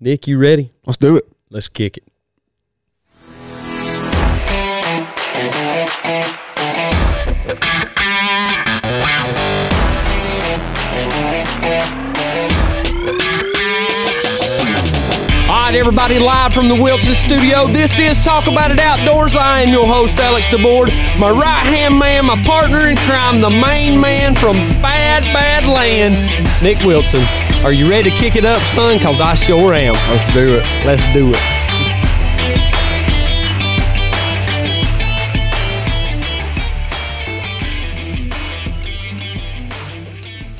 Nick, you ready? Let's do it. Let's kick it. All right, everybody, live from the Wilson studio. This is Talk About It Outdoors. I am your host, Alex DeBoard. My right hand man, my partner in crime, the main man from Bad, Bad Land, Nick Wilson. Are you ready to kick it up, son? Because I sure am. Let's do it. Let's do it.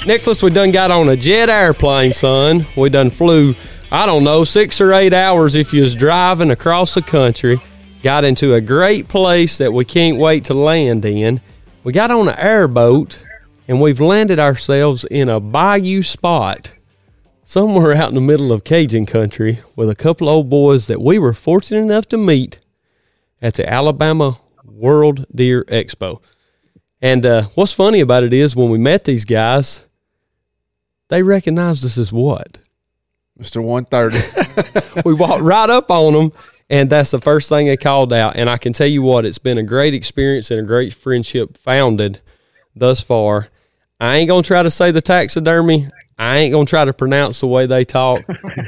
Nicholas, we done got on a jet airplane, son. We done flew, I don't know, six or eight hours if you was driving across the country. Got into a great place that we can't wait to land in. We got on an airboat and we've landed ourselves in a bayou spot somewhere out in the middle of Cajun country with a couple old boys that we were fortunate enough to meet at the Alabama World Deer Expo. And uh, what's funny about it is when we met these guys, they recognized us as what? Mr. 130. we walked right up on them, and that's the first thing they called out. And I can tell you what, it's been a great experience and a great friendship founded thus far. I ain't gonna try to say the taxidermy. I ain't gonna try to pronounce the way they talk,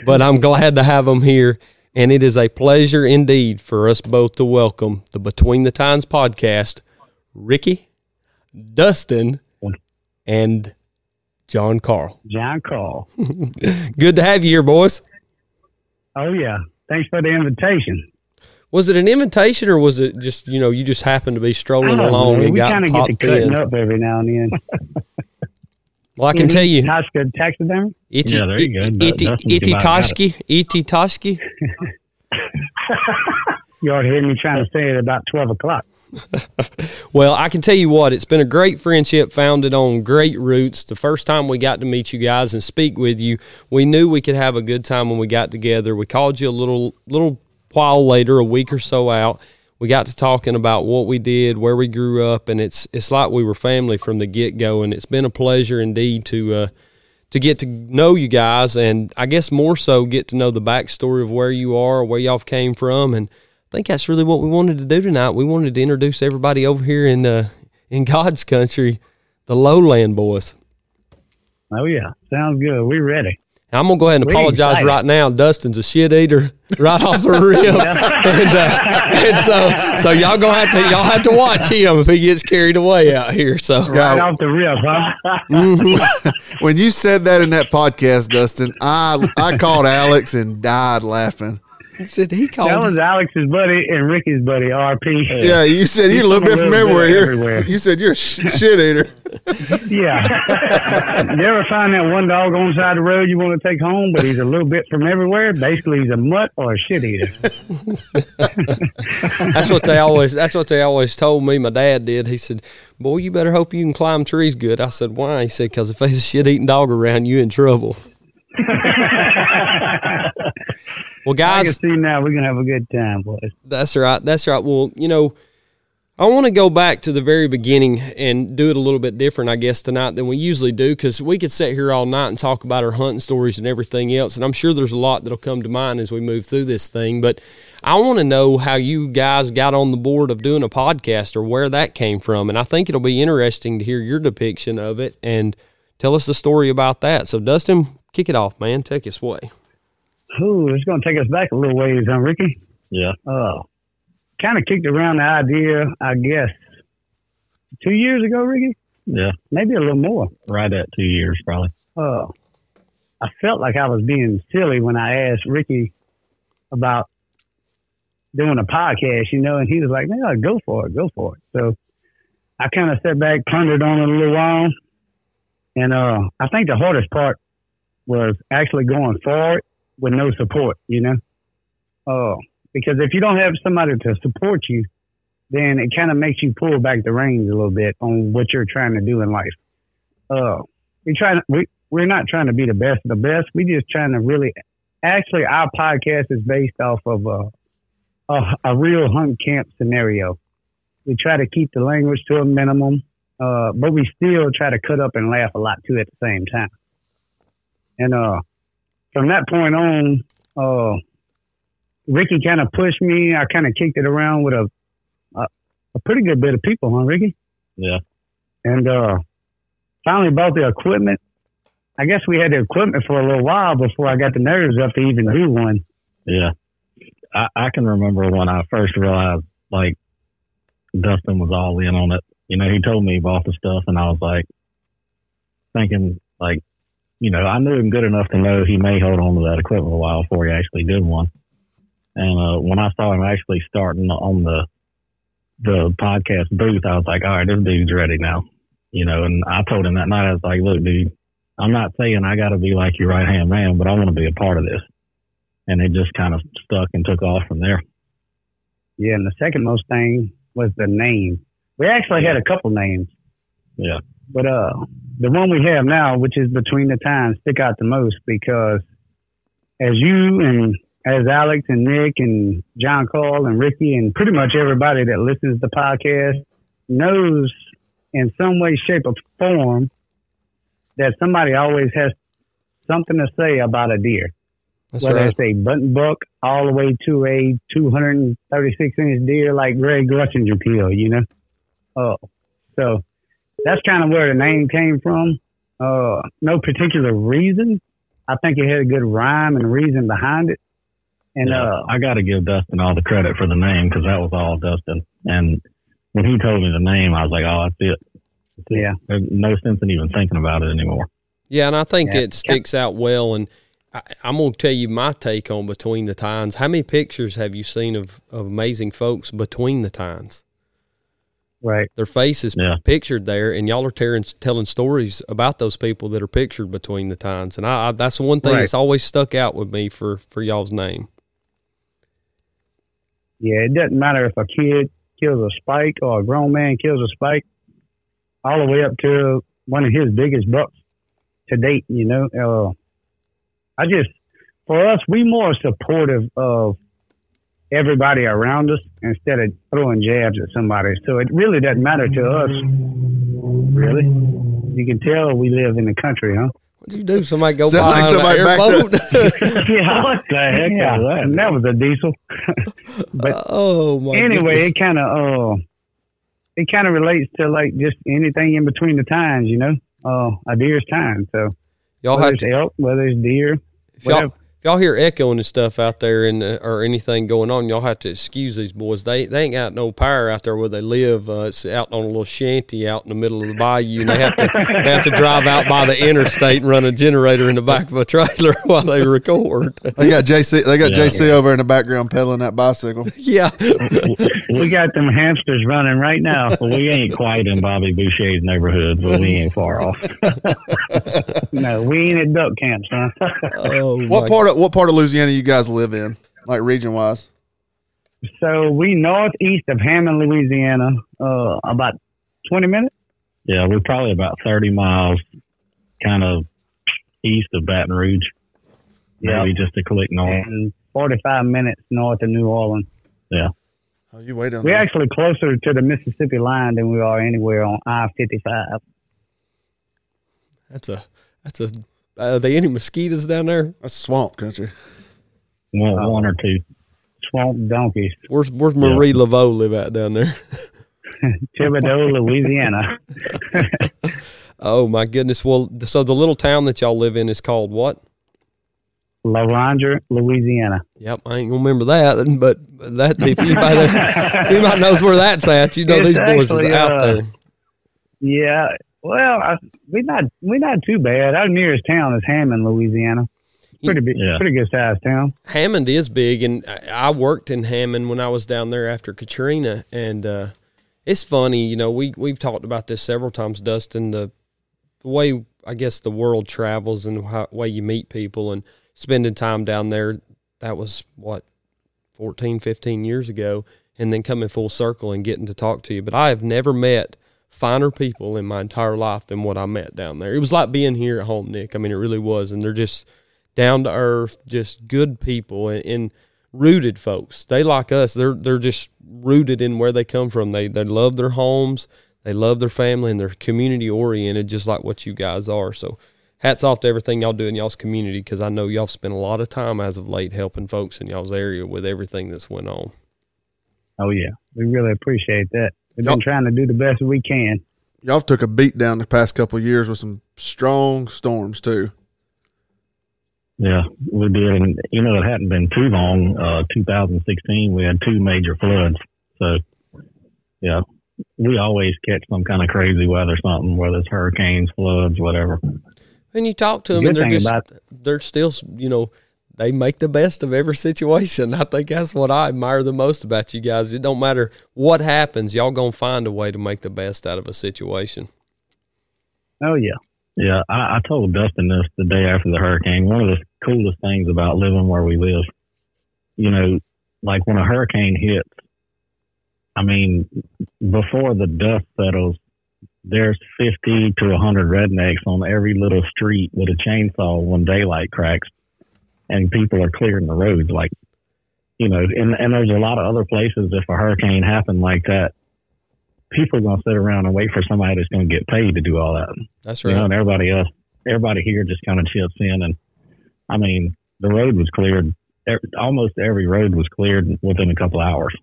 but I'm glad to have them here. And it is a pleasure indeed for us both to welcome the Between the Tines podcast, Ricky, Dustin, and John Carl. John Carl. Good to have you here, boys. Oh yeah. Thanks for the invitation. Was it an invitation or was it just you know you just happened to be strolling along know. and we got kind of get popped to cutting in? up every now and then. Well, I can tell you, Tasca taxidermy. Iti Yeah, there you go. Iti Dustin's Iti Toshki Iti Toshki. You already heard me trying to say it about twelve o'clock. Well, I can tell you what, it's been a great friendship founded on great roots. The first time we got to meet you guys and speak with you, we knew we could have a good time when we got together. We called you a little little while later, a week or so out. We got to talking about what we did, where we grew up, and it's it's like we were family from the get go. And it's been a pleasure indeed to uh, to get to know you guys, and I guess more so get to know the backstory of where you are, where y'all came from, and I think that's really what we wanted to do tonight. We wanted to introduce everybody over here in uh, in God's country, the Lowland boys. Oh yeah, sounds good. We're ready. Now, I'm gonna go ahead and We apologize excited. right now. Dustin's a shit eater right off the rip, and, uh, and so so y'all gonna have to y'all have to watch him if he gets carried away out here. So Right God, off the rip, huh? when you said that in that podcast, Dustin, I I called Alex and died laughing. He said he that called. was Alex's buddy and Ricky's buddy, RP. Yeah, you said you're a little bit from everywhere. everywhere. You said you're a sh- shit eater. Yeah. you ever find that one dog on the side of the road you want to take home, but he's a little bit from everywhere? Basically, he's a mutt or a shit eater. That's what they always. That's what they always told me. My dad did. He said, "Boy, you better hope you can climb trees good." I said, "Why?" He said, "Because if there's a shit eating dog around, you in trouble." Well, guys, I can see now we're gonna have a good time, boys. That's right. That's right. Well, you know, I want to go back to the very beginning and do it a little bit different, I guess, tonight than we usually do because we could sit here all night and talk about our hunting stories and everything else. And I'm sure there's a lot that'll come to mind as we move through this thing. But I want to know how you guys got on the board of doing a podcast or where that came from. And I think it'll be interesting to hear your depiction of it and tell us the story about that. So, Dustin, kick it off, man. Take us away. Ooh, it's gonna take us back a little ways, huh, Ricky? Yeah. Uh, kind of kicked around the idea, I guess, two years ago, Ricky. Yeah. Maybe a little more. Right at two years, probably. Uh, I felt like I was being silly when I asked Ricky about doing a podcast, you know, and he was like, "Yeah, go for it, go for it." So I kind of sat back, pondered on it a little while, and uh, I think the hardest part was actually going forward with no support, you know. Uh, because if you don't have somebody to support you, then it kind of makes you pull back the reins a little bit on what you're trying to do in life. Uh, we try to, we we're not trying to be the best of the best. We just trying to really. Actually, our podcast is based off of a a, a real hunt camp scenario. We try to keep the language to a minimum, uh, but we still try to cut up and laugh a lot too at the same time. And uh, from that point on, uh, Ricky kind of pushed me. I kind of kicked it around with a, a a pretty good bit of people, huh, Ricky? Yeah. And uh, finally bought the equipment. I guess we had the equipment for a little while before I got the nerves up to even do one. Yeah. I, I can remember when I first realized like Dustin was all in on it. You know, he told me about the stuff and I was like thinking like, you know, I knew him good enough to know he may hold on to that equipment a while before he actually did one. And uh, when I saw him actually starting on the the podcast booth, I was like, all right, this dude's ready now. You know, and I told him that night, I was like, look, dude, I'm not saying I got to be like your right hand man, but I want to be a part of this. And it just kind of stuck and took off from there. Yeah, and the second most thing was the name. We actually had a couple names. Yeah. But uh the one we have now, which is between the tines, stick out the most because as you and as Alex and Nick and John Cole and Ricky and pretty much everybody that listens to the podcast knows in some way, shape, or form that somebody always has something to say about a deer. That's Whether right. it's a button buck all the way to a 236 inch deer like Greg Grutchinger Peel, you know? Oh, so that's kind of where the name came from. Uh, no particular reason. I think it had a good rhyme and reason behind it. And, Yeah, uh, I got to give Dustin all the credit for the name because that was all Dustin. And when he told me the name, I was like, oh, that's it. That's it. yeah. There's no sense in even thinking about it anymore. Yeah, and I think Yeah. it sticks out well. And I, I'm going to tell you my take on Between the Tines. How many pictures have you seen of, of amazing folks between the tines? Right. Their faces Yeah. pictured there, and y'all are tearing, telling stories about those people that are pictured between the tines. And I, I that's the one thing Right. that's always stuck out with me for for y'all's name. Yeah, it doesn't matter if a kid kills a spike or a grown man kills a spike, all the way up to one of his biggest bucks to date. You know, uh, I just for us, we more supportive of everybody around us instead of throwing jabs at somebody. So it really doesn't matter to us. Really, you can tell we live in the country, huh? What'd you do? Somebody go Sound by like on somebody an backed airboat? yeah, What the heck yeah, was that? and that was a diesel. but oh my! anyway, goodness. it kind of uh, it kind of relates to like just anything in between the tines, you know, uh, a deer's tine. So y'all whether have it's to elk, whether it's deer, whatever. If y'all hear echoing and stuff out there and uh, or anything going on, y'all have to excuse these boys. They they ain't got no power out there where they live. Uh, it's out on a little shanty out in the middle of the bayou, and they have to they have to drive out by the interstate and run a generator in the back of a trailer while they record. They got JC. They got Yeah. JC over in the background pedaling that bicycle. yeah, we got them hamsters running right now. Well, we ain't quite in Bobby Boucher's neighborhood, but we ain't far off. no, we ain't at duck camps, huh? oh, What part of what part of Louisiana you guys live in, like region wise? so we northeast of Hammond, Louisiana, uh, about twenty minutes. Yeah, we're probably about 30 miles kind of east of Baton Rouge. Yeah. Maybe just a click north. And 45 minutes north of New Orleans. Yeah. Oh, you way down We're there. actually closer to the Mississippi line than we are anywhere on I 55. That's a that's a. Are there any mosquitoes down there? That's swamp country. One, Oh. one or two. Swamp donkeys, Where's Where's Marie Laveau live at down there? Thibodaux, Louisiana. Oh my goodness! Well, so the little town that y'all live in is called what? Loranger, Louisiana. Yep, I ain't gonna remember that, but that if anybody there, if anybody knows where that's at, you know It's these boys is out uh, there. Yeah, well, I, we're not we're not too bad. Our nearest town is Hammond, Louisiana. Pretty big, Yeah. pretty good sized town. Hammond is big, and I I worked in Hammond when I was down there after Katrina, and uh, it's funny, you know. We we've talked about this several times, Dustin. The, the way I guess the world travels and the way you meet people and spending time down there. That was what 14, 15 years ago, and then coming full circle and getting to talk to you. But I have never met finer people in my entire life than what I met down there. It was like being here at home, Nick. I mean, it really was, and they're just down to earth, just good people and, and rooted folks. They like us. They're they're just rooted in where they come from. They they love their homes, they love their family, and they're community oriented, just like what you guys are. So hats off to everything y'all do in y'all's community because I know y'all spent a lot of time as of late helping folks in y'all's area with everything that's went on. Oh yeah, we really appreciate that. We've been trying to do the best we can. Y'all took a beat down the past couple of years with some strong storms too. Yeah, we did, and you know it hadn't been too long. Uh, 2016, we had two major floods. So, yeah, we always catch some kind of crazy weather, something whether it's hurricanes, floods, whatever. And you talk to them, The and they're just about- they're still you know they make the best of every situation. I think that's what I admire the most about you guys. It don't matter what happens, y'all gonna find a way to make the best out of a situation. Oh yeah, Yeah, I, I told Dustin this the day after the hurricane. One of the coolest things about living where we live, you know, like when a hurricane hits, I mean, before the dust settles, there's 50 to 100 rednecks on every little street with a chainsaw when daylight cracks, and people are clearing the roads. Like, you know, and, and there's a lot of other places, if a hurricane happened like that, people are going to sit around and wait for somebody that's going to get paid to do all that That's you right. know, and everybody else, everybody here just kind of chips in. And I mean, the road was cleared. Almost every road was cleared within a couple hours.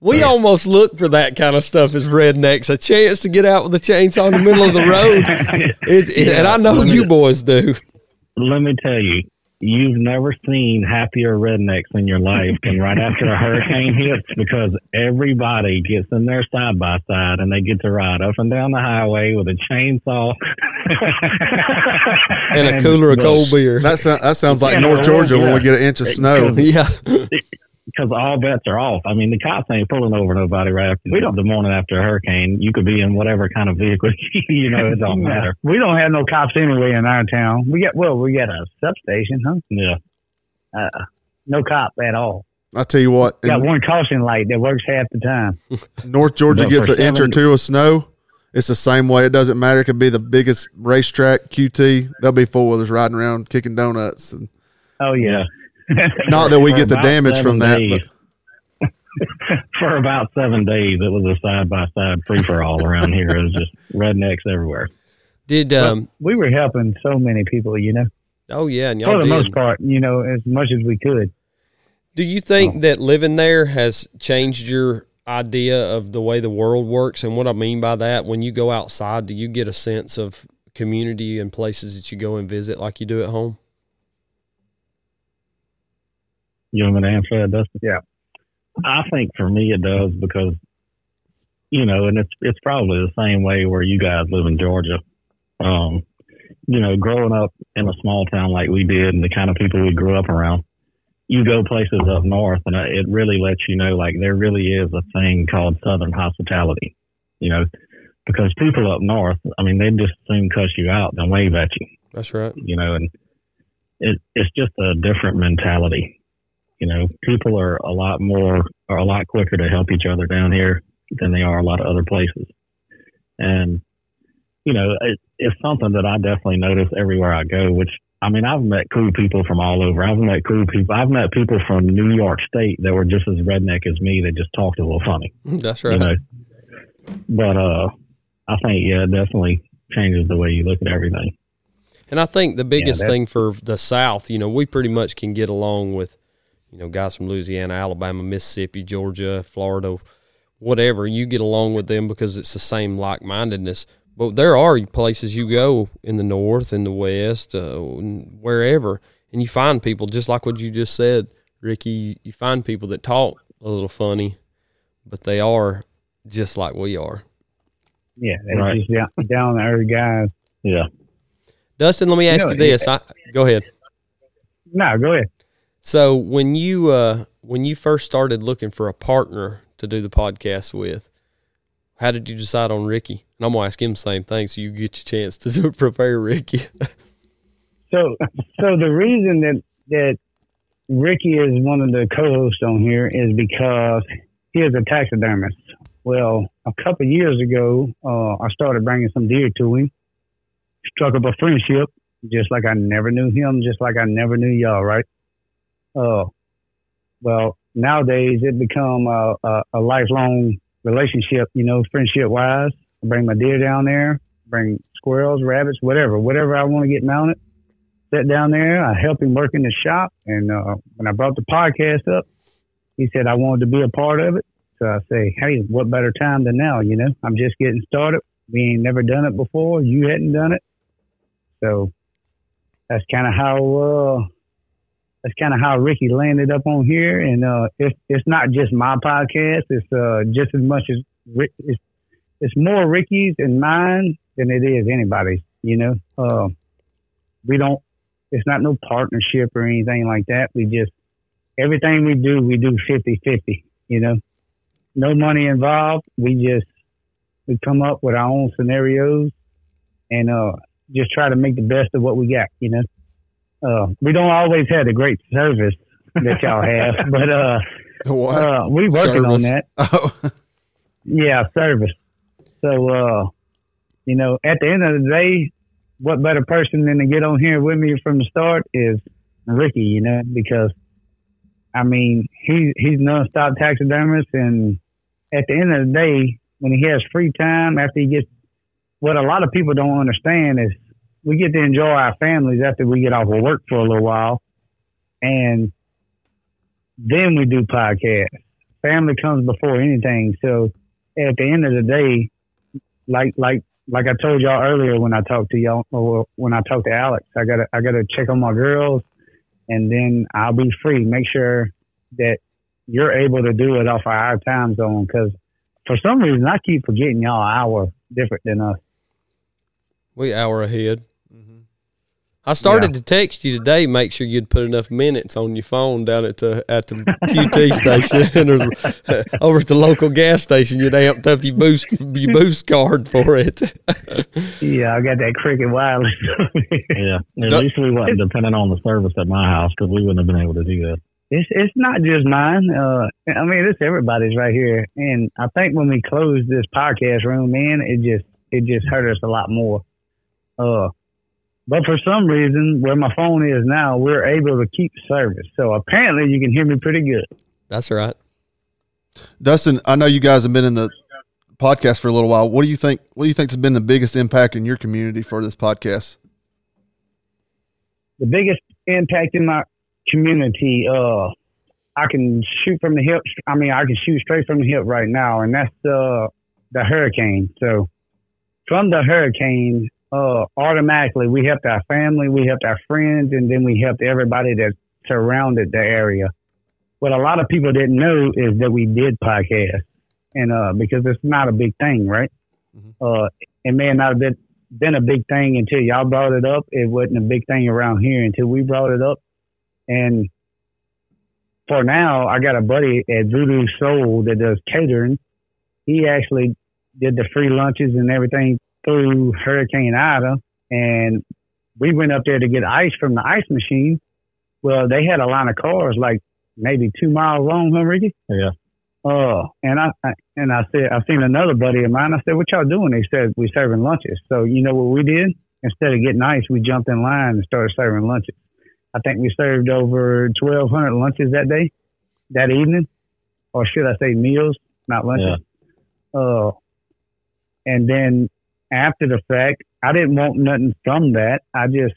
We almost look for that kind of stuff as rednecks, a chance to get out with a chainsaw in the middle of the road. It, it- and I know you boys do. Let me tell you, you've never seen happier rednecks in your life than right after a hurricane hits because everybody gets in their side by side and they get to ride up and down the highway with a chainsaw And a cooler of cold beer. That sounds that sounds like North well, Georgia when we get an inch of snow. Yeah. Because all bets are off. I mean, the cops ain't pulling over nobody right after We don't- the morning after a hurricane. You could be in whatever kind of vehicle, you know, it don't matter. We don't have no cops anyway in our town. We got well, we got a substation, huh? Yeah. Uh, no cop at all. I tell you what, Got in one caution light that works half the time. North Georgia gets for an inch or two of snow. It's the same way. It doesn't matter. It could be the biggest racetrack, QT. There'll be four wheelers riding around kicking donuts. And Oh yeah. not that we get the damage from that, for about seven days, it was a side by side free for all around here. It was just rednecks everywhere. Did um we were helping so many people, you know, oh yeah, and for y'all the did. most part, you know, as much as we could. Do you Oh. think that living there has changed your idea of the way the world works? And what I mean by that, when you go outside, do you get a sense of community and places that you go and visit like you do at home? You want me to answer that, Dustin? Yeah. I think for me it does because, you know, and it's it's probably the same way where you guys live in Georgia. Um, you know, growing up in a small town like we did, and the kind of people we grew up around, you go places up north, and it really lets you know like there really is a thing called Southern hospitality. You know, because people up north, I mean, they just soon cuss you out and wave at you That's right. you know, and it, it's just a different mentality. You know, people are a lot more, are a lot quicker to help each other down here than they are a lot of other places. And, you know, it, it's something that I definitely notice everywhere I go, which, I mean, I've met cool people from all over. I've met cool people. I've met people from New York State that were just as redneck as me that just talked a little funny That's right. you know. But uh, I think yeah, it definitely changes the way you look at everything. And I think the biggest that- thing for the South, you know, we pretty much can get along with, you know, guys from Louisiana, Alabama, Mississippi, Georgia, Florida, whatever. You get along with them because it's the same like mindedness. But there are places you go in the North, in the West, uh, wherever, and you find people just like what you just said, Ricky. You, you find people that talk a little funny, but they are just like we are. Yeah, Right. just down, down there guys. Yeah. Dustin, let me ask know, you this. I, go ahead. No, go ahead. So when you uh, when you first started looking for a partner to do the podcast with, how did you decide on Ricky? And I'm gonna ask him the same thing, so you get your chance to prepare Ricky. So, so the reason that that Ricky is one of the co-hosts on here is because he is a taxidermist. Well, a couple years ago, uh, I started bringing some deer to him. Struck up a friendship, just like I never knew him, just like I never knew y'all, right? Uh, well, nowadays it become a, a, a lifelong relationship, you know, friendship wise. I bring my deer down there. bring squirrels, rabbits, whatever, whatever I want to get mounted. Sit down there. I help him work in the shop. And uh, when I brought the podcast up, he said I wanted to be a part of it. So I say, hey, what better time than now? You know, I'm just getting started. We ain't never done it before. You hadn't done it. So that's kind of how uh, that's kind of how Ricky landed up on here. And uh, it's it's not just my podcast. It's uh, just as much as it's it's more Ricky's and mine than it is anybody's. You know, uh, we don't. It's not no partnership or anything like that. We just everything we do, we do 50-50, You know, no money involved. We just we come up with our own scenarios and uh, just try to make the best of what we got. You know, uh, we don't always have the great service that y'all have, but uh, What? uh, we working on that. Oh, Yeah, service. So, uh, you know, at the end of the day, what better person than to get on here with me from the start is Ricky, you know, because I mean, he he's nonstop taxidermist and at the end of the day, when he has free time after he gets what a lot of people don't understand is we get to enjoy our families after we get off of work for a little while and then we do podcasts. Family comes before anything. So at the end of the day, like like like I told y'all earlier when I talked to y'all or when I talked to Alex, I gotta I gotta check on my girls, and then I'll be free. Make sure that you're able to do it off of our time zone because for some reason I keep forgetting y'all hour different than us. We hour ahead. I started to text you today. Make sure you'd put enough minutes on your phone down at the at the QT station or over at the local gas station. You'd amped up your boost your boost card for it. Yeah, I got that cricket wireless. Yeah. At Duh. least we wasn't depending on the service at my house because we wouldn't have been able to do that. It's it's not just mine. Uh, I mean, it's everybody's right here. And I think when we closed this podcast room, man, it just it just hurt us a lot more. Uh, but for some reason, where my phone is now, we're able to keep service. So apparently, you can hear me pretty good. That's right. Dustin, I know you guys have been in the podcast for a little while. What do you think? What do you think has been the biggest impact in your community for this podcast? The biggest impact in my community, uh, I can shoot from the hip. I mean, I can shoot straight from the hip right now, and that's uh, the hurricane. So from the hurricane, uh, automatically we helped our family, we helped our friends, and then we helped everybody that surrounded the area. What a lot of people didn't know is that we did podcasts, and uh, because it's not a big thing, right? Mm-hmm. Uh, it may not have been been a big thing until y'all brought it up. It wasn't a big thing around here until we brought it up, and for now, I got a buddy at Voodoo Soul that does catering. He actually did the free lunches and everything through Hurricane Ida, and we went up there to get ice from the ice machine. Well, they had a line of cars like maybe two miles long, huh, Ricky? Yeah. Oh, and I, I and I said I seen another buddy of mine. I said, "What y'all doing?" They said, "We serving lunches." So you know what we did? Instead of getting ice, we jumped in line and started serving lunches. I think we served over twelve hundred lunches that day, that evening, or should I say meals, not lunches? Uh, and then after the fact, I didn't want nothing from that. I just,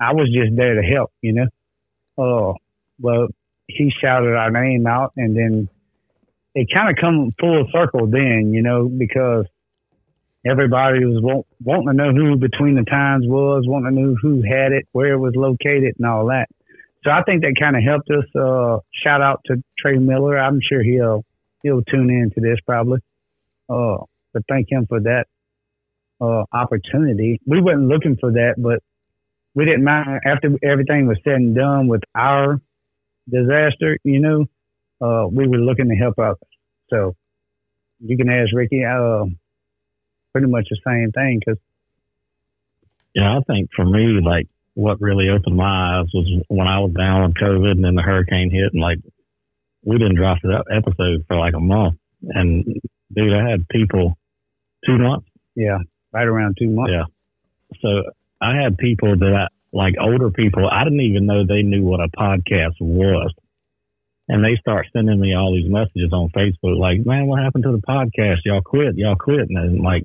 I was just there to help, you know. Oh, well, he shouted our name out, and then it kind of come full circle then, you know, because everybody was want, wanting to know who between the tines was, wanting to know who had it, where it was located, and all that. So I think that kind of helped us. Uh, shout out to Trey Miller. I'm sure he'll he'll tune in to this probably. Uh, but thank him for that uh, opportunity. We wasn't looking for that, but we didn't mind after everything was said and done with our disaster. You know, uh, we were looking to help out. So you can ask Ricky. Uh, pretty much the same thing because Yeah, I think for me, like what really opened my eyes was when I was down with COVID and then the hurricane hit and like we didn't drop that episode for like a month. And dude, I had people two months. yeah, right around two months. Yeah. So I had people that I, like older people, I didn't even know they knew what a podcast was. And they start sending me all these messages on Facebook, like, man, what happened to the podcast? Y'all quit, y'all quit. And I'm like,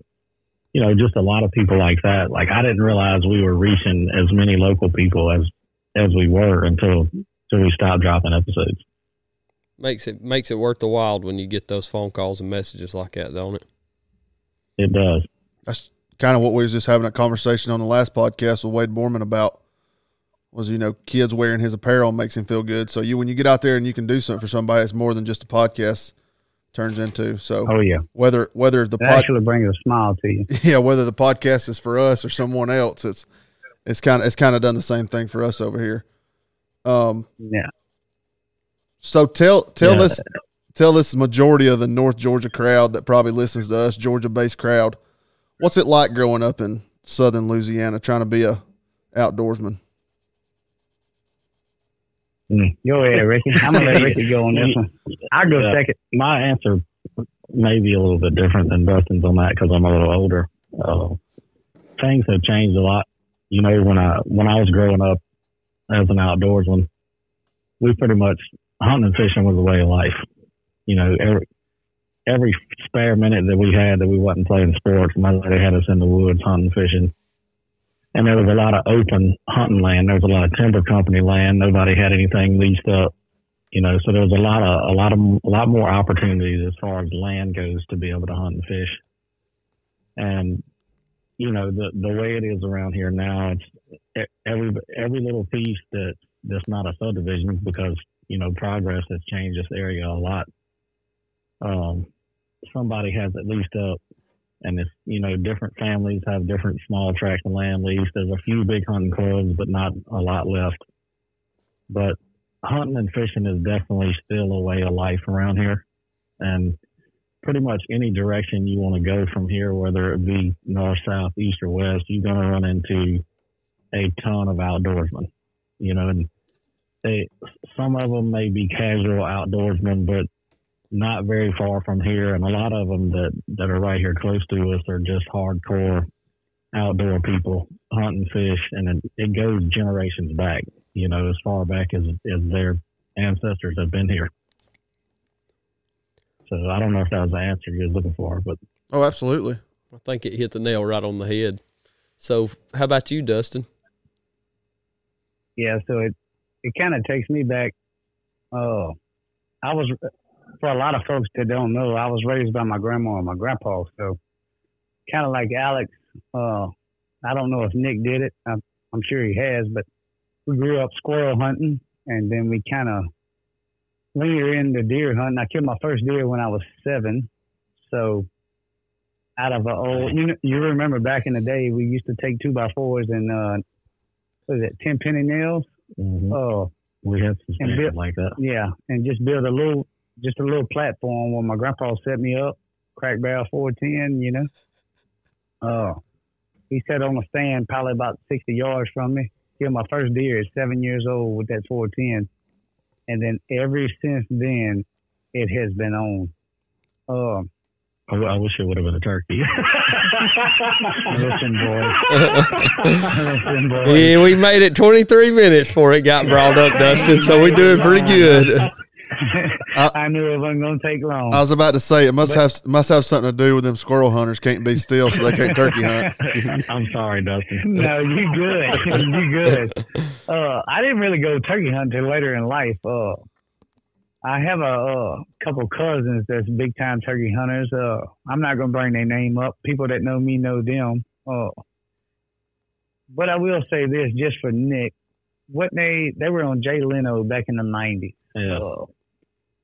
you know, just a lot of people like that. Like I didn't realize we were reaching as many local people as as we were until until we stopped dropping episodes. Makes it makes it worth the while when you get those phone calls and messages like that, don't it? It does. That's kind of what we was just having a conversation on the last podcast with Wade Borman about was you know kids wearing his apparel makes him feel good. So you when you get out there and you can do something for somebody, it's more than just a podcast turns into. So Oh yeah, whether whether the it pod, actually brings a smile to you. yeah whether the podcast is for us or someone else, it's it's kind of it's kind of done the same thing for us over here. Um, Yeah. so tell tell Yeah. this tell this majority of the North Georgia crowd that probably listens to us, Georgia based crowd, what's it like growing up in Southern Louisiana trying to be a outdoorsman? Mm. Go ahead, Ricky. I'm gonna let Ricky go on this one. I'll go Yeah. second. My answer may be a little bit different than Dustin's on that because I'm a little older. Uh, things have changed a lot. You know, when I when I was growing up as an outdoorsman, we pretty much hunting and fishing was a way of life. You know, every every spare minute that we had that we wasn't playing sports, my daddy had us in the woods hunting, fishing. And there was a lot of open hunting land. There was a lot of timber company land. Nobody had anything leased up you know, so there was a lot of a lot of a lot more opportunities as far as land goes to be able to hunt and fish. And you know, the the way it is around here now, it's every every little piece that that's not a subdivision because you know progress has changed this area a lot. Um, somebody has it leased up, and it's you know different families have different small tracts of land leased. There's a few big hunting clubs, but not a lot left. But hunting and fishing is definitely still a way of life around here. And pretty much any direction you want to go from here, whether it be north, south, east, or west, you're going to run into a ton of outdoorsmen. You know, and they some of them may be casual outdoorsmen, but not very far from here. And a lot of them that that are right here close to us are just hardcore outdoor people, hunting fish, and it, it goes generations back you know, as far back as, as their ancestors have been here. So I don't know if that was the answer you were looking for, but Oh, absolutely. I think it hit the nail right on the head. So, how about you, Dustin? Yeah, so it it kind of takes me back. Oh, I was for a lot of folks that don't know, I was raised by my grandma and my grandpa. So kind of like Alex. Uh, I don't know if Nick did it. I'm, I'm sure he has, but we grew up squirrel hunting, and then we kind of linger into deer hunting. I killed my first deer when I was seven. So out of a old, you know, you remember back in the day, we used to take two by fours and uh, what is it, ten penny nails? mhm, Oh, we had some stuff like that. yeah, and just build a little, just a little platform where my grandpa set me up, crack barrel four ten, you know. Oh, he sat on a stand probably about sixty yards from me. Killed my first deer at seven years old with that four ten, and then ever since then, it has been on. Oh, I, I wish it would have been a turkey. listen, boy, listen, boy. Yeah, we made it 23 minutes before it got brought up, Dustin. So we're doing pretty good. I knew it wasn't gonna take long. I was about to say it must have must have something to do with them squirrel hunters can't be still, so they can't turkey hunt. I'm sorry, Dustin. no, you good. you good. Uh, I didn't really go turkey hunting till later in life. Uh, I have a, uh couple cousins that's big time turkey hunters. Uh, I'm not gonna bring their name up. People that know me know them. Uh, but I will say this just for Nick. What they they were on Jay Leno back in the '90s. Yeah. Uh,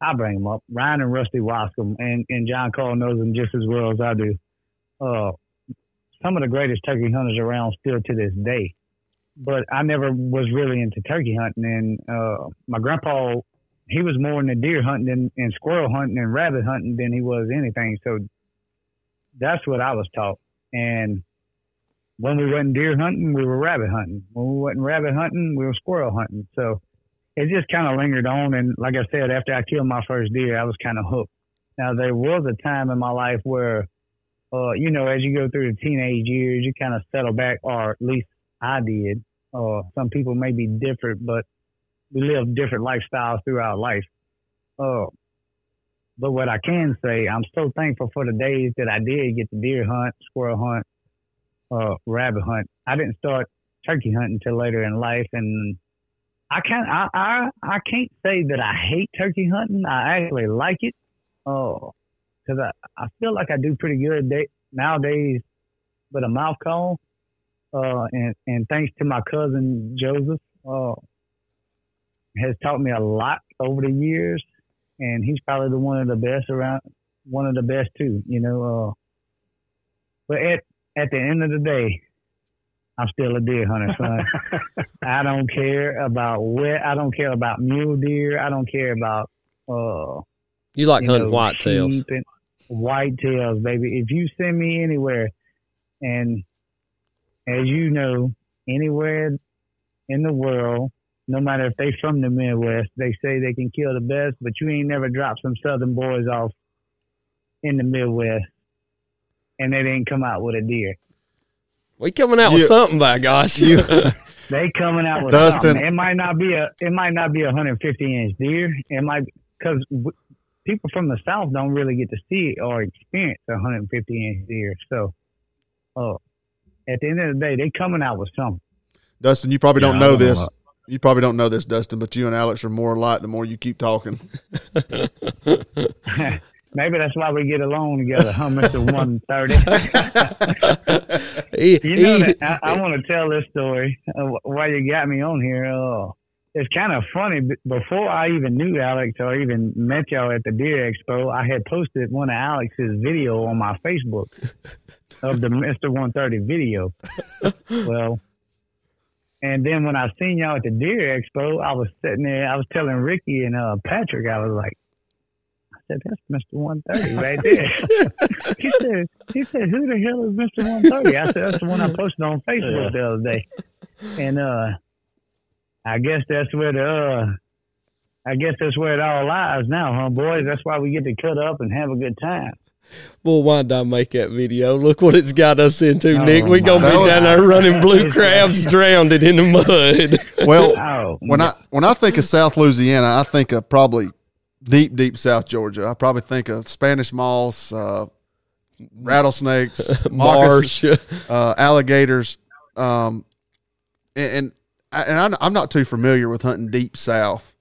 I'll bring them up. Ryan and Rusty Wascom, and, and John Cole knows them just as well as I do. Uh, some of the greatest turkey hunters around still to this day. But I never was really into turkey hunting. And uh, my grandpa, he was more into deer hunting and, and squirrel hunting and rabbit hunting than he was anything. So that's what I was taught. And when we wasn't deer hunting, we were rabbit hunting. When we wasn't rabbit hunting, we were squirrel hunting. So it just kind of lingered on. And like I said, after I killed my first deer, I was kind of hooked. Now there was a time in my life where, uh, you know, as you go through the teenage years, you kind of settle back, or at least I did. Uh, some people may be different, but we live different lifestyles throughout life. Uh, but what I can say, I'm so thankful for the days that I did get the deer hunt, squirrel hunt, uh, rabbit hunt. I didn't start turkey hunting until later in life, and I can't I, I I can't say that I hate turkey hunting. I actually like it, oh, because I I feel like I do pretty good day, nowadays with a mouth call, uh, and and thanks to my cousin Joseph, uh, has taught me a lot over the years, and he's probably the one of the best around, one of the best too, you know. Uh, but at at the end of the day, I'm still a deer hunter, son. I don't care about where. I don't care about mule deer. I don't care about. uh You like you hunting know, whitetails. sheep and Whitetails, baby. If you send me anywhere, and as you know, anywhere in the world, no matter if they from the Midwest, they say they can kill the best, but you ain't never dropped some Southern boys off in the Midwest, and they didn't come out with a deer. We coming out with something, by gosh. You, They coming out with Dustin. something. It might not be a. It might not be a 150 inch deer. It might because w- people from the south don't really get to see or experience a 150 inch deer. So, uh, at the end of the day, they coming out with something. Dustin, you probably Yeah, don't know don't this. about- You probably don't know this, Dustin, but you and Alex are more alike the more you keep talking. Maybe that's why we get along together, huh, Mister 130? You know, that, I, I want to tell this story uh, why you got me on here. Uh, it's kind of funny. Before I even knew Alex or even met y'all at the Deer Expo, I had posted one of Alex's video on my Facebook of the Mr. 130 video. well, and then when I seen y'all at the Deer Expo, I was sitting there. I was telling Ricky and uh, Patrick, I was like, said, "That's Mr. 130 right there." he said, "He said, who the hell is Mr. 130?" I said, "That's the one I posted on Facebook the other day." And uh, I guess that's where the uh, I guess that's where it all lies now, huh, boys? That's why we get to cut up and have a good time. Well, why did I make that video? Look what it's got us into, Oh, Nick. We're gonna be God. down there running blue crabs, drowned in the mud. Well, Oh, when I when I think of South Louisiana, I think of probably deep, deep South Georgia. I probably think of Spanish moss, uh, rattlesnakes, Marsh. uh, alligators, um, and and, I, and I'm- not too familiar with hunting deep South.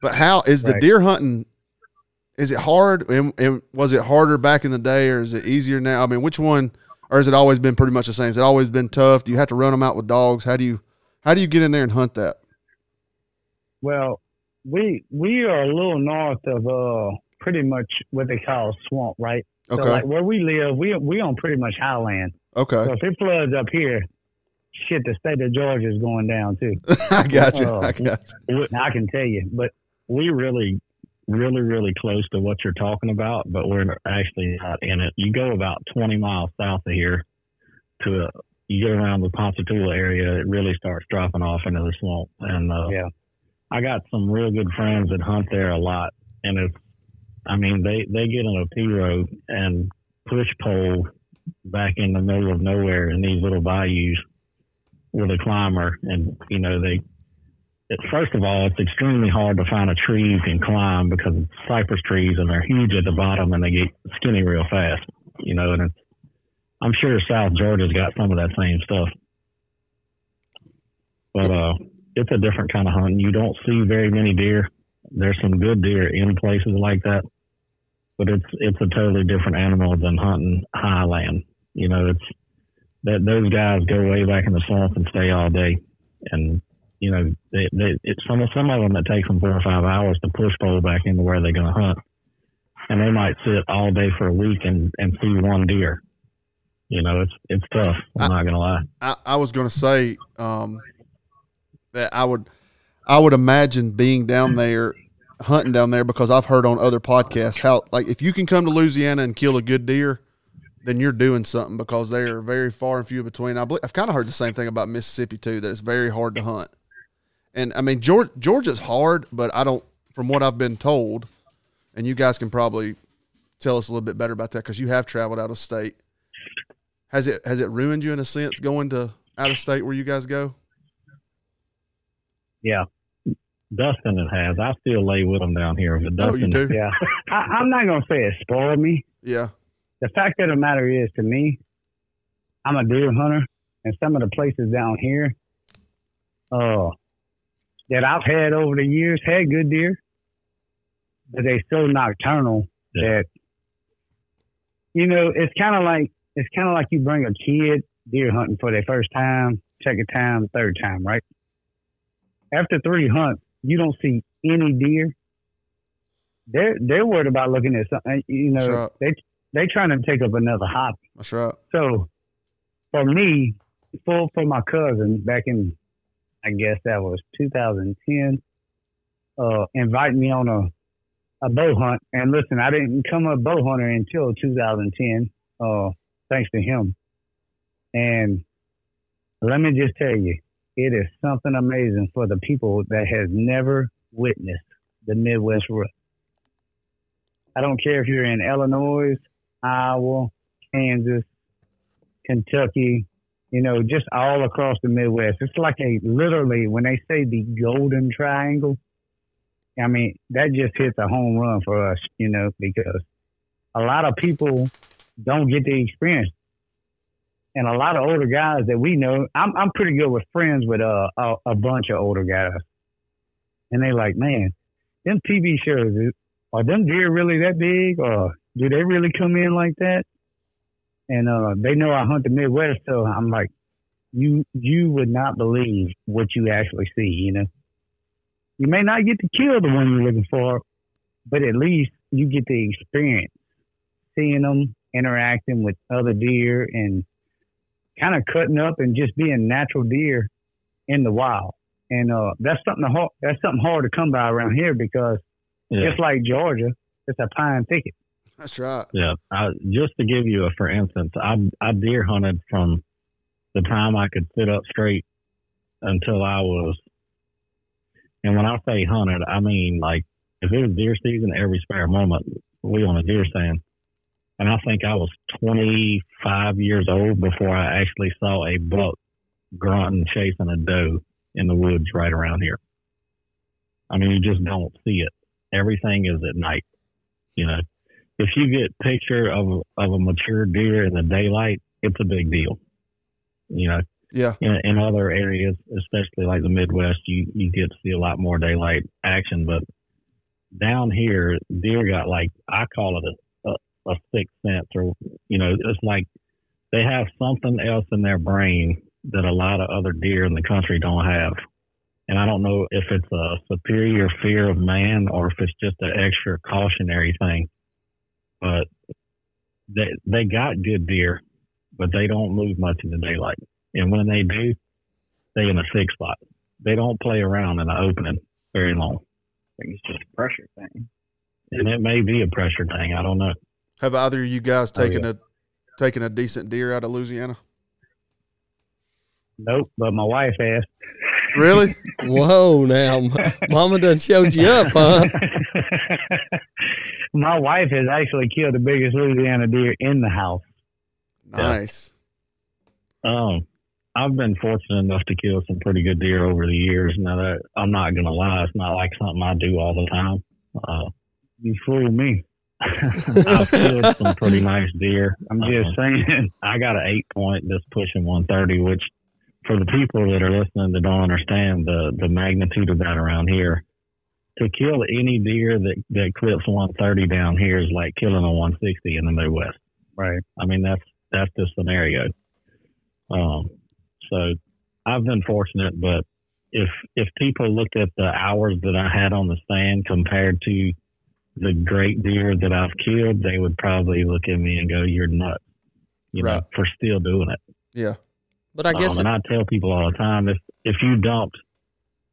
But how is the Right. deer hunting? Is it hard? And, and was it harder back in the day, or is it easier now? I mean, which one, or has it always been pretty much the same? Has it always been tough? Do you have to run them out with dogs? How do you how do you get in there and hunt that? Well, we we are a little north of uh pretty much what they call swamp, right? Okay, So like where we live, we we on pretty much highland. okay, So if it floods up here, shit, the state of Georgia is going down too. I got you. Oh. I got you. I can tell you, but we really, really, really close to what you're talking about, but we're actually not in it. You go about 20 miles south of here to you get around the Ponchatoula area, it really starts dropping off into the swamp. And uh, yeah, I got some real good friends that hunt there a lot, and it's, I mean, they they get on a pirogue and push pole back in the middle of nowhere in these little bayous with a climber, and you know they. First of all, it's extremely hard to find a tree you can climb because it's cypress trees and they're huge at the bottom and they get skinny real fast. You know, and I'm sure South Georgia's got some of that same stuff. But uh, it's a different kind of hunting. You don't see very many deer. There's some good deer in places like that, but it's it's a totally different animal than hunting highland. You know, it's that those guys go way back in the swamp and stay all day, and you know, they, they it's some of some of them it takes them four or five hours to push pole back into where they're going to hunt, and they might sit all day for a week and and see one deer. You know, it's it's tough. I'm not going to lie. I, I was going to say um, that I would I would imagine being down there hunting down there because I've heard on other podcasts how like if you can come to Louisiana and kill a good deer, then you're doing something because they are very far and few between. I believe, I've kind of heard the same thing about Mississippi too that it's very hard to hunt. And I mean Georgia, Georgia's hard, but I don't from what I've been told, and you guys can probably tell us a little bit better about that because you have traveled out of state. Has it has it ruined you in a sense going to out of state where you guys go? Yeah, Dustin it has. I still lay with them down here, but Oh, you do? yeah. I, I'm not gonna say it spoiled me. Yeah. The fact of the matter is, to me, I'm a deer hunter, and some of the places down here, uh, that I've had over the years had good deer, but they so nocturnal Yeah. that you know it's kind of like it's kind of like you bring a kid deer hunting for their first time, second time, third time, right? After three hunts, you don't see any deer. They're they're worried about looking at something. You know, right. they they trying to take up another hobby. That's right. So for me, for for my cousin back in, I guess that was 2010, uh, invite me on a a bow hunt. And listen, I didn't become a bow hunter until 2010, uh, thanks to him. And let me just tell you, it is something amazing for the people that has never witnessed the Midwest rut. I don't care if you're in Illinois, Iowa, Kansas, Kentucky, you know, just all across the Midwest. It's like a literally when they say the golden triangle, I mean, that just hits a home run for us, you know, because a lot of people don't get the experience. And a lot of older guys that we know, I'm I'm pretty good with friends with uh, a a bunch of older guys. And they like, man, them TV shows, are them deer really that big or do they really come in like that? and uh, they know I hunt the Midwest, so I'm like, you you would not believe what you actually see. You know, you may not get to kill the one you're looking for, but at least you get the experience seeing them interacting with other deer and kind of cutting up and just being natural deer in the wild. And uh, that's something hard, that's something hard to come by around here because Yeah. just like Georgia, it's a pine thicket. That's right. Yeah, I, just to give you a for instance, I I deer hunted from the time I could sit up straight until I was, and when I say hunted, I mean like if it was deer season, every spare moment we on a deer stand, and I think I was 25 years old before I actually saw a buck grunting chasing a doe in the woods right around here. I mean, you just don't see it. Everything is at night, you know if you get picture of of a mature deer in the daylight, it's a big deal. You know, Yeah. in, in other areas, especially like the Midwest, you you get to see a lot more daylight action. But down here, deer got like I call it a a, sixth sense, or you know, it's like they have something else in their brain that a lot of other deer in the country don't have. And I don't know if it's a superior fear of man or if it's just an extra cautionary thing but they they got good deer, but they don't move much in the daylight. And when they do, they in a fixed spot. They don't play around in the opening very long. I think it's just a pressure thing. And it may be a pressure thing. I don't know. Have either of you guys Oh, taken yeah. a taken a decent deer out of Louisiana? Nope, but my wife has. Really? Whoa, now, Mama done showed you up, huh? My wife has actually killed the biggest Louisiana deer in the house. nice. Um, I've been fortunate enough to kill some pretty good deer over the years. Now that I'm not gonna lie, it's not like something I do all the time. Uh, You fool me. I've killed some pretty nice deer. I'm just Um, saying. I got an eight point that's pushing 130, which for the people that are listening that don't understand the, the magnitude of that around here, to kill any deer that, that clips 130 down here is like killing a 160 in the Midwest. Right. I mean, that's, that's the scenario. Um, so I've been fortunate, but if, if people looked at the hours that I had on the stand compared to the great deer that I've killed, they would probably look at me and go, you're nuts, you know, for still doing it. Yeah. But I guess Um, and I tell people all the time if if you dumped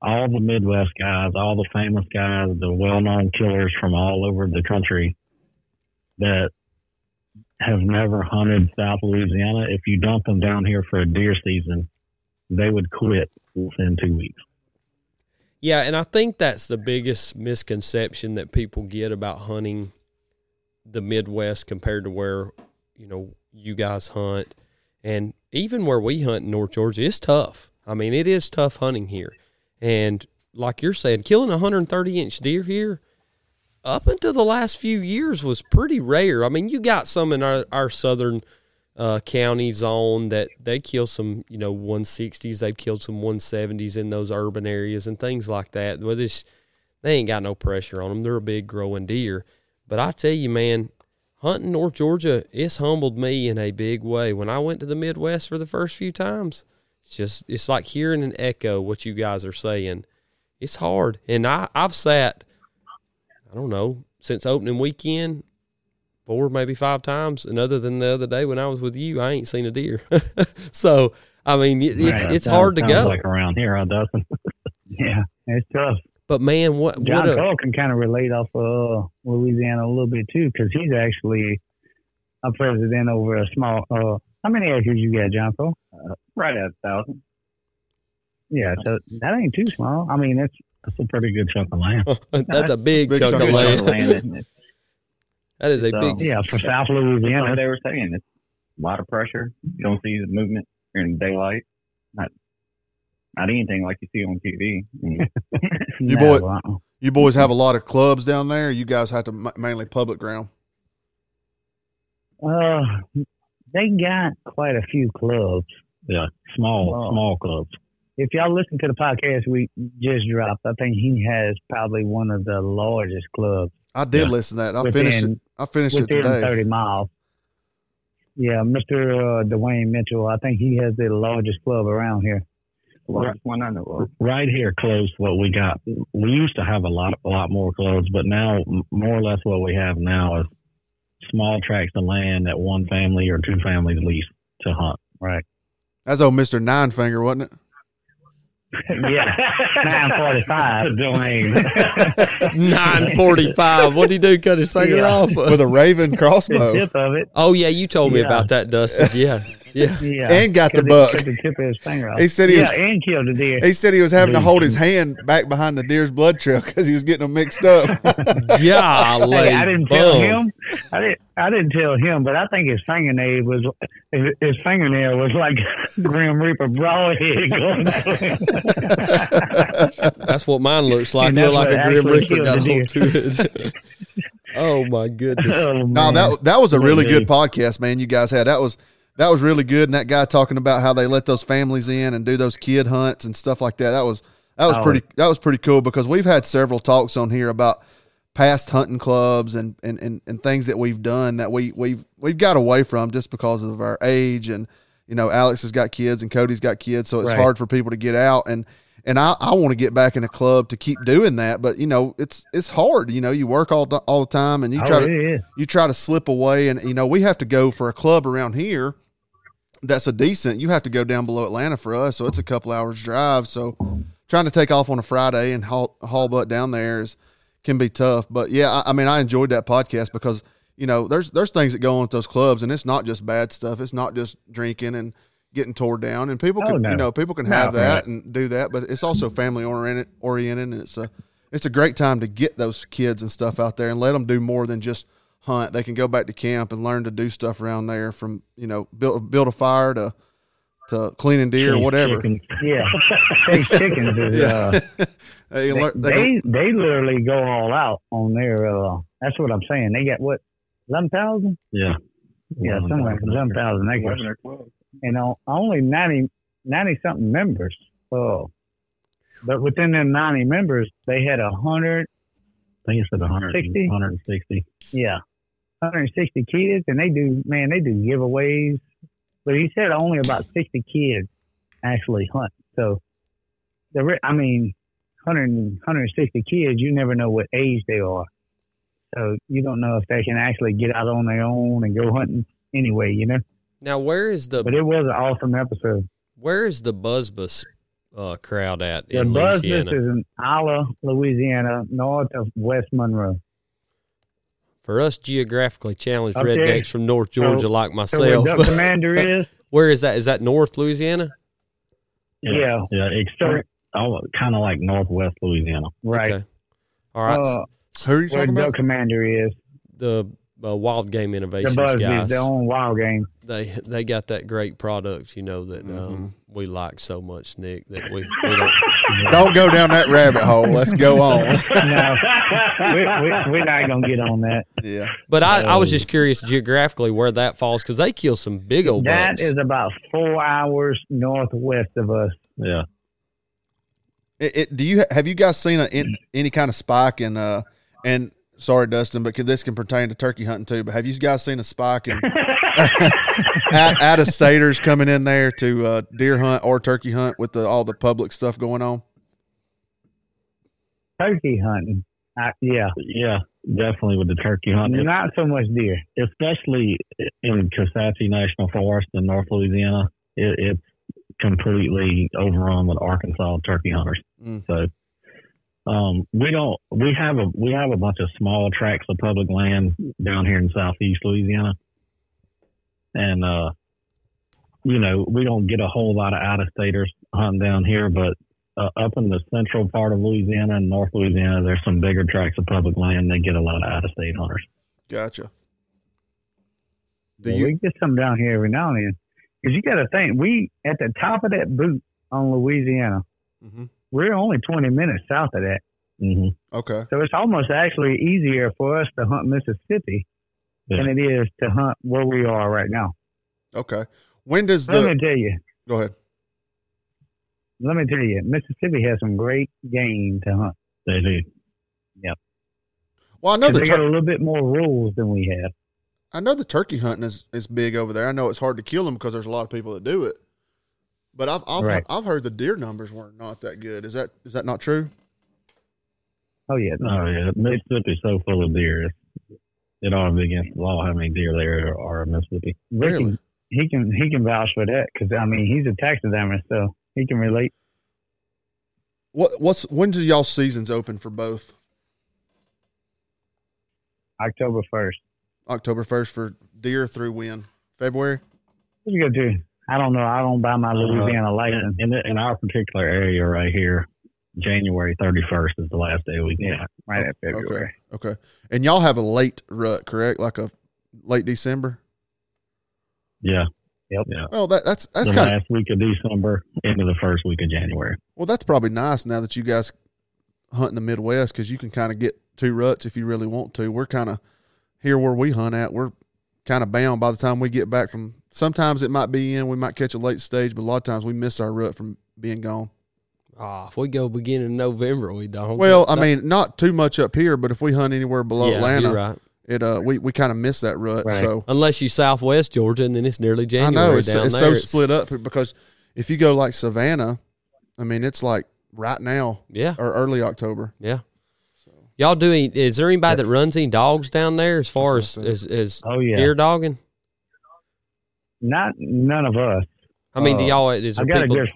all the Midwest guys, all the famous guys, the well known killers from all over the country that have never hunted South Louisiana, if you dump them down here for a deer season, they would quit within two weeks. Yeah, and I think that's the biggest misconception that people get about hunting the Midwest compared to where, you know, you guys hunt. And even where we hunt in North Georgia, it's tough. I mean, it is tough hunting here. And like you're saying, killing a 130 inch deer here up until the last few years was pretty rare. I mean, you got some in our, our southern uh, county zone that they kill some, you know, 160s. They've killed some 170s in those urban areas and things like that. But this, they ain't got no pressure on them. They're a big growing deer. But I tell you, man, hunting North Georgia, it's humbled me in a big way. When I went to the Midwest for the first few times, it's just it's like hearing an echo what you guys are saying. It's hard, and I I've sat, I don't know, since opening weekend, four maybe five times, and other than the other day when I was with you, I ain't seen a deer. so I mean, it, it's Right. it's Sounds- hard to go. Like around here, huh, Dustin? Yeah, it's tough. but man, what John what a Cole can kind of relate off of uh, Louisiana a little bit too, because he's actually a president over a small. Uh, how many acres you got, John Cole? Right at a thousand. Yeah, so that ain't too small. I mean, it's That's a pretty good chunk of land. that's a big, Big chunk, chunk of of land. Land, isn't it? that is a So- big. yeah for South Like Louisiana. they were saying, it's a lot of pressure. You don't see the movement during daylight. Not, not anything like you see on TV. You No, boy- uh-uh. You boys have a lot of clubs down there. You guys have to ma- mainly public ground. Uh, they got quite a few clubs. Yeah, small, Wow. small clubs. If y'all listen to the podcast we just dropped, I think he has probably one of the largest clubs I did Yeah. listen to that. I within finished it. I finished it today. 30 miles. Yeah, Mr. Uh, Dwayne Mitchell, I think he has the largest club around here. the largest one I know of. Right here, close what we got. We used to have a lot, a lot more clubs, but now more or less what we have now is small tracts of land that one family or two families lease to hunt. Right. That's old Mister Nine Finger, wasn't it? Yeah, 945. Dwayne. Nine forty-five. What did he do? Cut his finger Yeah. off? With a Ravin The crossbow tip of it. Oh yeah, you told me Yeah. about that, Dustin. Yeah, yeah. Yeah. and got the buck. Cut the tip of his finger off. He said he yeah, was- and killed the deer. He said he was having to hold his hand back behind the deer's blood trail because he was getting them mixed up. Golly, Hey, I didn't tell him. I didn't. I didn't tell him, but I think his fingernail was his, his fingernail was like Grim Reaper broadhead going. That's what mine looks like. Look like a grim reaper got a the hold to it. oh my goodness. oh, no, that that was a really dude. good podcast, man. You guys had that was that was really good. And that guy talking about how they let those families in and do those kid hunts and stuff like that. That was that was Oh. pretty that was pretty cool because we've had several talks on here about past hunting clubs and, and, and, and things that we've done that we we've we've got away from just because of our age and you know Alex has got kids and Cody's got kids so it's Right. hard for people to get out and and I, I want to get back in a club to keep doing that but you know it's it's hard you know you work all the- all the time and you Oh, try it to is. you try to slip away and you know we have to go for a club around here that's a decent you have to go down below atlanta for us so it's a couple hours drive so trying to take off on a friday and haul, haul butt down there is can be tough but yeah I, I mean i enjoyed that podcast because you know there's there's things that go on at those clubs and it's not just bad stuff it's not just drinking and getting tore down and people oh, can Oh, no. you know people can No, have that right. and do that but it's also family oriented oriented and it's a it's a great time to get those kids and stuff out there and let them do more than just hunt. They can go back to camp and learn to do stuff around there from, you know, build build a fire to to cleaning deer or whatever. chickens. Yeah, Chase Chickens is. Uh, They, they, they, they they literally go all out on their. Uh, that's what I'm saying. They got what eleven thousand? Yeah. Yeah, something like eleven thousand acres, Eleven or twelve. and on, only 90, 90 something members. Oh, but within them ninety members, they had a hundred. I think it said 100, 60? 160. Yeah, 160 kids, and they do man, they do giveaways. But he said only about 60 kids actually hunt. So, the I mean, 100, 160 kids, you never know what age they are. So you don't know if they can actually get out on their own and go hunting anyway, you know. Now, where is the But it was an awesome episode. where is the Busbys uh, crowd at The Busbys is in Isla, Louisiana, north of West Monroe. For us geographically challenged Okay. rednecks from North Georgia So- like So where myself, Duck Commander is, where is that? Is that North Louisiana? Yeah. Yeah. Extreme, oh, kind of like northwest Louisiana. right? Okay. All right. Uh, who are you where talking Duck about? Commander is. the uh, Wild Game The Innovations Busby's, guys. their own wild game. They they got that great product, you know that Mm-hmm. um, we like so much, Nick. That we, we don't. Don't go down that rabbit hole. Let's go on. no, we, we, we're not gonna get on that. Yeah. But I, I was just curious geographically where that falls because they kill some big old That bucks. is about four hours northwest of us. Yeah. It, it, do you have you guys seen a, in, any kind of spike in uh and sorry Dustin, but can, this can pertain to turkey hunting too. But have you guys seen a spike in out, out of staters coming in there to uh, deer hunt or turkey hunt with the, all the public stuff going on? Turkey hunting, I, yeah, Yeah. Definitely with the turkey hunting. not so much deer. especially in Kisatchie National Forest in North Louisiana. It, it's completely overrun with Arkansas turkey hunters. Mm. So um, we don't. We have a we have a bunch of small tracts of public land down here in southeast Louisiana, and uh, you know we don't get a whole lot of out of staters hunting down here, but uh, up in the central part of Louisiana and North Louisiana, there's some bigger tracts of public land. They get a lot of out of state hunters. Gotcha. Do Yeah, you we get some down here every now and then. Because you got to think, we at the top of that boot on Louisiana, Mhm. We're only 20 minutes south of that. hmm okay? So it's almost actually easier for us to hunt Mississippi Yeah. than it is to hunt where we are right now. Okay. When does the Let the me tell you, go ahead? let me tell you, Mississippi has some great game to hunt. They do. Yep. Well, I know the they tur- got a little bit more rules than we have. I know the turkey hunting is, is big over there. I know it's hard to kill them because there's a lot of people that do it. But I've I've, Right. I've heard the deer numbers were not not that good. Is that is that not true? Oh yeah, Oh yeah, Mississippi's so full of deer. It ought to be against the law how many deer there are in Mississippi. Ricky, Really? he can he can vouch for that because I mean he's a taxidermist, so he can relate. What what's when do y'all seasons open for both? October first. October first for deer through when? February? What you gonna do? I don't know. I don't buy my uh-huh. Louisiana license. In, in our particular area right here, January 31st is the last day we can. hunt. right at February. Okay. Okay. And y'all have a late rut, correct? Like a late December? Yeah. Yep. Yeah. Well that that's that's kind of last week of December into the first week of January. well that's probably nice now that you guys hunt in the Midwest because you can kind of get two ruts if you really want to. We're kind of here where we hunt at. We're kind of bound by the time we get back from. Sometimes it might be in. We might catch a late stage, but a lot of times we miss our rut from being gone. Ah, if we go beginning of November, we don't. Well, I mean, not too much up here, but if we hunt anywhere below yeah, Atlanta, right. it uh we, we kind of miss that rut. Right. So Unless you Southwest Georgia, and then it's nearly January. I know it's, down it's there. so split up because if you go like Savannah, I mean it's like right now Yeah, or early October. yeah. Y'all doing? Is there anybody that runs any dogs down there as far as as, as Oh yeah. deer dogging? Not none of us. I mean, do Uh, y'all? Is I there got a people? good.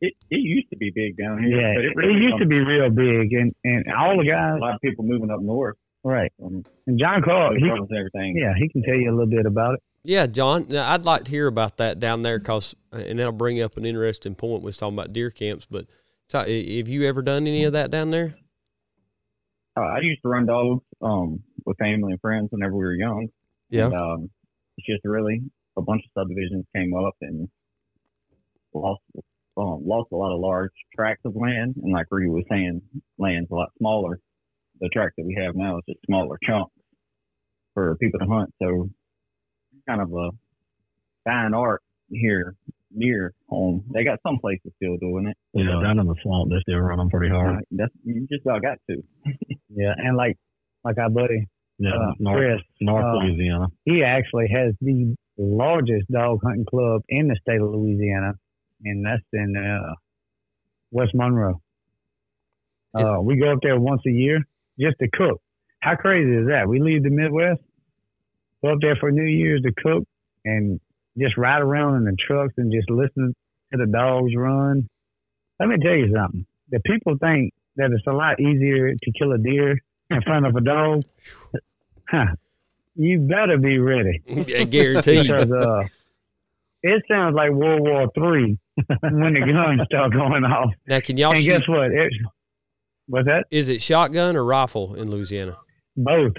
It, it used to be big down here. Yeah, but it, it, used to be real big, and and all the guys. A lot of people moving up north. Right. Um, And John Clark, he, brothers everything. yeah, he can tell you a little bit about it. Yeah, John, I'd like to hear about that down there because, and that'll bring up an interesting point. We was talking about deer camps, but so, have you ever done any of that down there? Uh, I used to run dogs um, with family and friends whenever we were young. Yeah. And, um, it's just really a bunch of subdivisions came up and lost um, lost a lot of large tracts of land. And like Rudy was saying, land's a lot smaller. The tract that we have now is just smaller chunks for people to hunt. So kind of a fine art here near home. They got some places still doing it. You know, down in the swamp, they're still running pretty hard. Uh, that's you just about got to. Yeah, and like like our buddy Yeah, uh, North, Chris, North uh, Louisiana. he actually has the largest dog hunting club in the state of Louisiana, and that's in uh, West Monroe. Uh, we go up there once a year just to cook. How crazy is that? We leave the Midwest, go up there for New Year's to cook, and just ride around in the trucks and just listen to the dogs run. Let me tell you something. The people think that it's a lot easier to kill a deer in front of a dog. Huh. You better be ready I guarantee because uh, it sounds like World War Three when the guns start going off. Now, can y'all and shoot? guess what? It, what's that? Is it shotgun or rifle in Louisiana? Both.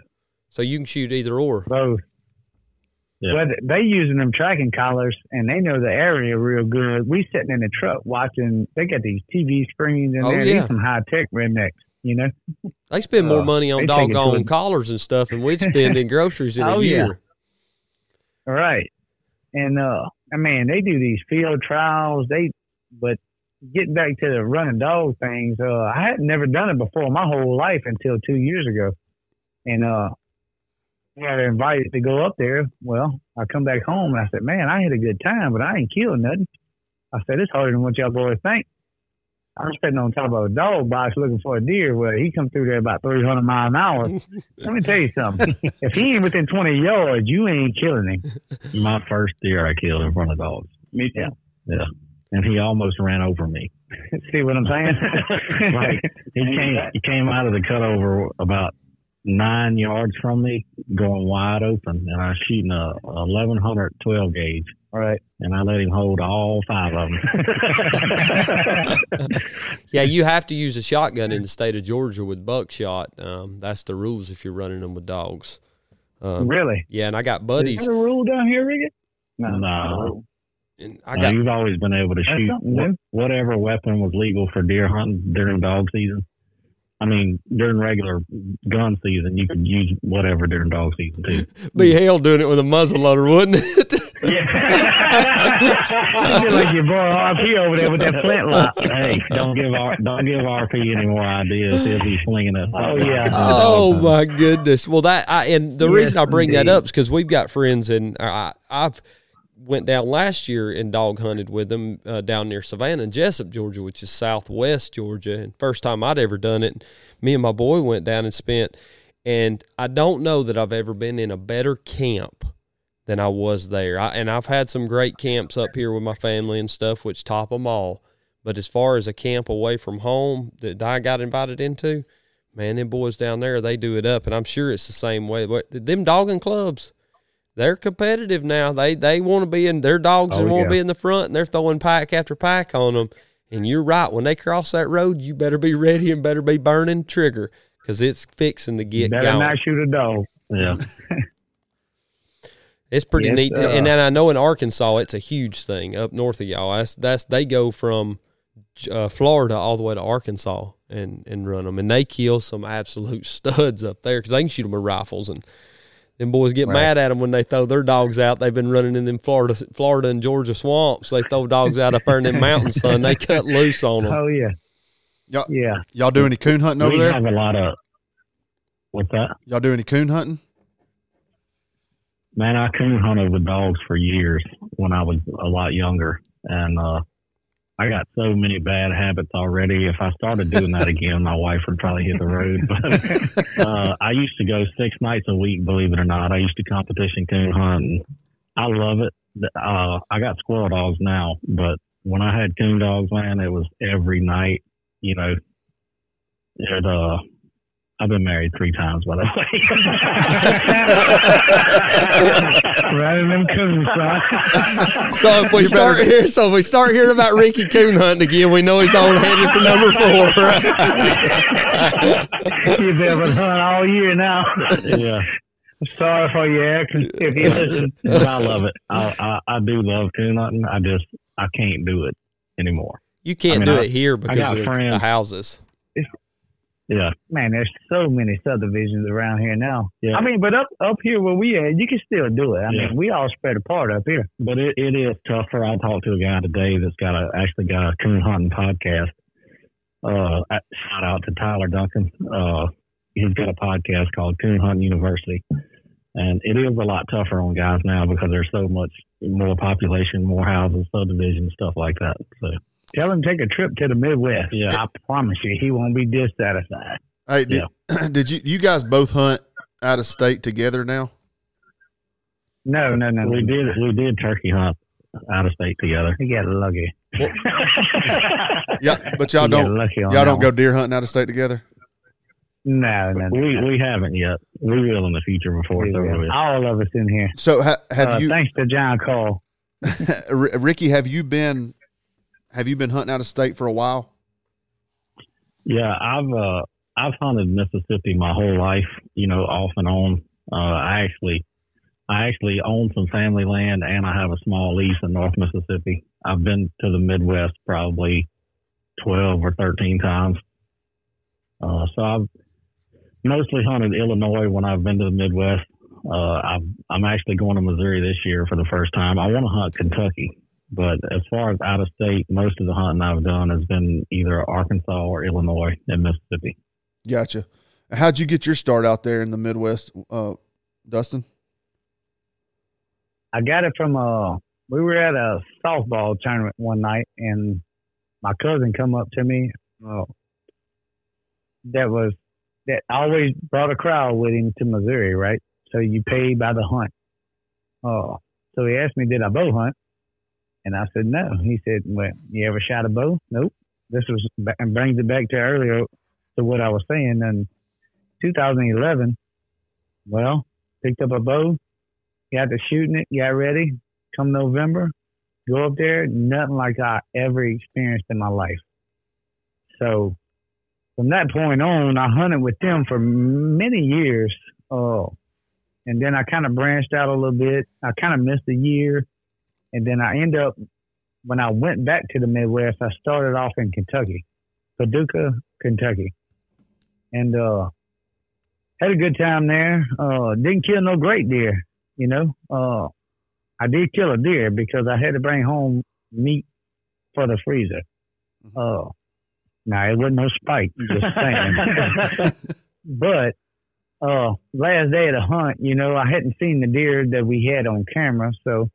So you can shoot either or. both. Yeah. But they using them tracking collars and they know the area real good. We sitting in the truck watching. They got these TV screens in Oh, there. yeah. These some high tech rednecks, you know. They spend more Uh, money on they take it to doggone collars and stuff than we'd spend in groceries in a Oh, yeah. year. All right. And uh I mean they do these field trials, they but getting back to the running dog things, uh I had never done it before my whole life until two years ago. And uh I got invited to go up there. Well, I come back home and I said, Man, I had a good time, but I ain't killed nothing. I said, It's harder than what y'all boys think. I was sitting on top of a dog box looking for a deer. Well, he come through there about 300 miles an hour. Let me tell you something. if he ain't within 20 yards, you ain't killing him. My first deer I killed in front of dogs. Me too. Yeah. and he almost ran over me. See what I'm saying? Like he came, he came out of the cutover about nine yards from me, going wide open, and I was shooting a 1100 12 gauge, All right. and I let him hold all five of them. Yeah, you have to use a shotgun in the state of Georgia with buckshot. Um, that's the rules if you're running them with dogs. Um, Really? yeah, and I got Is buddies. that a rule down here, Ricky? No. And I No, got you've always been able to shoot wh- whatever weapon was legal for deer hunting during dog season. I mean, during regular gun season, you could use whatever during dog season too. be hell doing it with a muzzle loader, wouldn't it? I feel like your boy RP over there with that flintlock. hey, don't give R, don't give RP any more ideas. He'll be slinging it. Oh, yeah. Oh, oh my goodness! Well, that I, and the Yes, reason I bring that up is because we've got friends, and I, I've went down last year and dog hunted with them uh, down near Savannah and Jesup, Georgia, which is southwest Georgia. And first time I'd ever done it, me and my boy went down and spent. And I don't know that I've ever been in a better camp than I was there. I, and I've had some great camps up here with my family and stuff, which top them all. But as far as a camp away from home that I got invited into, man, them boys down there, they do it up, and I'm sure it's the same way. But them dogging clubs, they're competitive now. They they want to be in their dogs Oh, and want yeah. to be in the front, and they're throwing pack after pack on them. And you're right. When they cross that road, you better be ready and better be burning trigger because it's fixing to get Better going. not shoot a dog. Yeah, It's pretty Yes, neat, uh, and then I know in Arkansas it's a huge thing up north of y'all. That's that's they go from uh, Florida all the way to Arkansas and and run them, and they kill some absolute studs up there because they can shoot them with rifles, and them boys get Right. mad at them when they throw their dogs out. They've been running in them Florida Florida and Georgia swamps. They throw dogs out up there in them mountains, son. They cut loose on them. Oh yeah. Y'all, Yeah. y'all do any coon hunting over there? we have a lot of. What's that? Y'all do any coon hunting? Man, I coon hunted with dogs for years when I was a lot younger, and uh, I got so many bad habits already. If I started doing that again, my wife would probably hit the road. But uh, I used to go six nights a week, believe it or not. I used to competition coon hunt, I love it. Uh, I got squirrel dogs now, but when I had coon dogs, man, it was every night. You know, it. Uh, I've been married three times, by the way. Right in them coons, son. So if we You start better- here, so if we start hearing about Ricky Coon hunting again, we know he's on headed for number four. Right? You've been hunting all year now. yeah. Sorry for your accent if you listen. I love it. I, I I do love coon hunting. I just I can't do it anymore. You can't I mean, do I- it here because got of the houses. Yeah, Man, there's so many subdivisions around here now. Yeah. I mean, but up up here where we at, you can still do it. I Yeah. mean, we all spread apart up here. but it, it is tougher. I talked to a guy today that's got a actually got a coon hunting podcast. Uh, shout out to Tyler Duncan. Uh, he's got a podcast called Coon Hunting University, and it is a lot tougher on guys now because there's so much more population, more houses, subdivisions, stuff like that. So Tell him to take a trip to the Midwest. Yeah. I promise you, he won't be dissatisfied. Hey, did, did you you guys both hunt out of state together now? No, no, no. we did we did turkey hunt out of state together. He got lucky. Yeah, but y'all don't lucky y'all don't go deer hunting out of state together. No, no. no. We we haven't yet. We will in the future before We it's over with. All of us in here. So ha, have Uh, you, Thanks to John Cole. R- Ricky? Have you been have you been hunting out of state for a while? Yeah, I've uh I've hunted Mississippi my whole life, you know, off and on. Uh, I actually, I actually own some family land, and I have a small lease in North Mississippi. I've been to the Midwest probably twelve or thirteen times. Uh, so I've mostly hunted Illinois when I've been to the Midwest. Uh, I'm, I'm actually going to Missouri this year for the first time. I want to hunt Kentucky, but as far as out of state, most of the hunting I've done has been either Arkansas or Illinois and Mississippi. Gotcha. How'd you get your start out there in the Midwest, uh, Dustin? I got it from a. we were at a softball tournament one night and my cousin come up to me uh, that was that always brought a crowd with him to Missouri, right? So you pay by the hunt. Oh, so he asked me, did I bow hunt? And I said, no. He said, well, you ever shot a bow? Nope. This was, and brings it back to earlier to what I was saying. In 2011, well, picked up a bow, got to shooting it, got ready. Come November, go up there, nothing like I ever experienced in my life. So from that point on, I hunted with them for many years. Oh, and then I kind of branched out a little bit. I kind of missed a year, and then I end up when I went back to the Midwest. I started off in Kentucky, Paducah, Kentucky, and uh, had a good time there. Uh, didn't kill no great deer, you know. Uh, I did kill a deer because I had to bring home meat for the freezer. Mm-hmm. Uh, now it wasn't no spike, just saying. but uh, last day of the hunt, you know, I hadn't seen the deer that we had on camera, so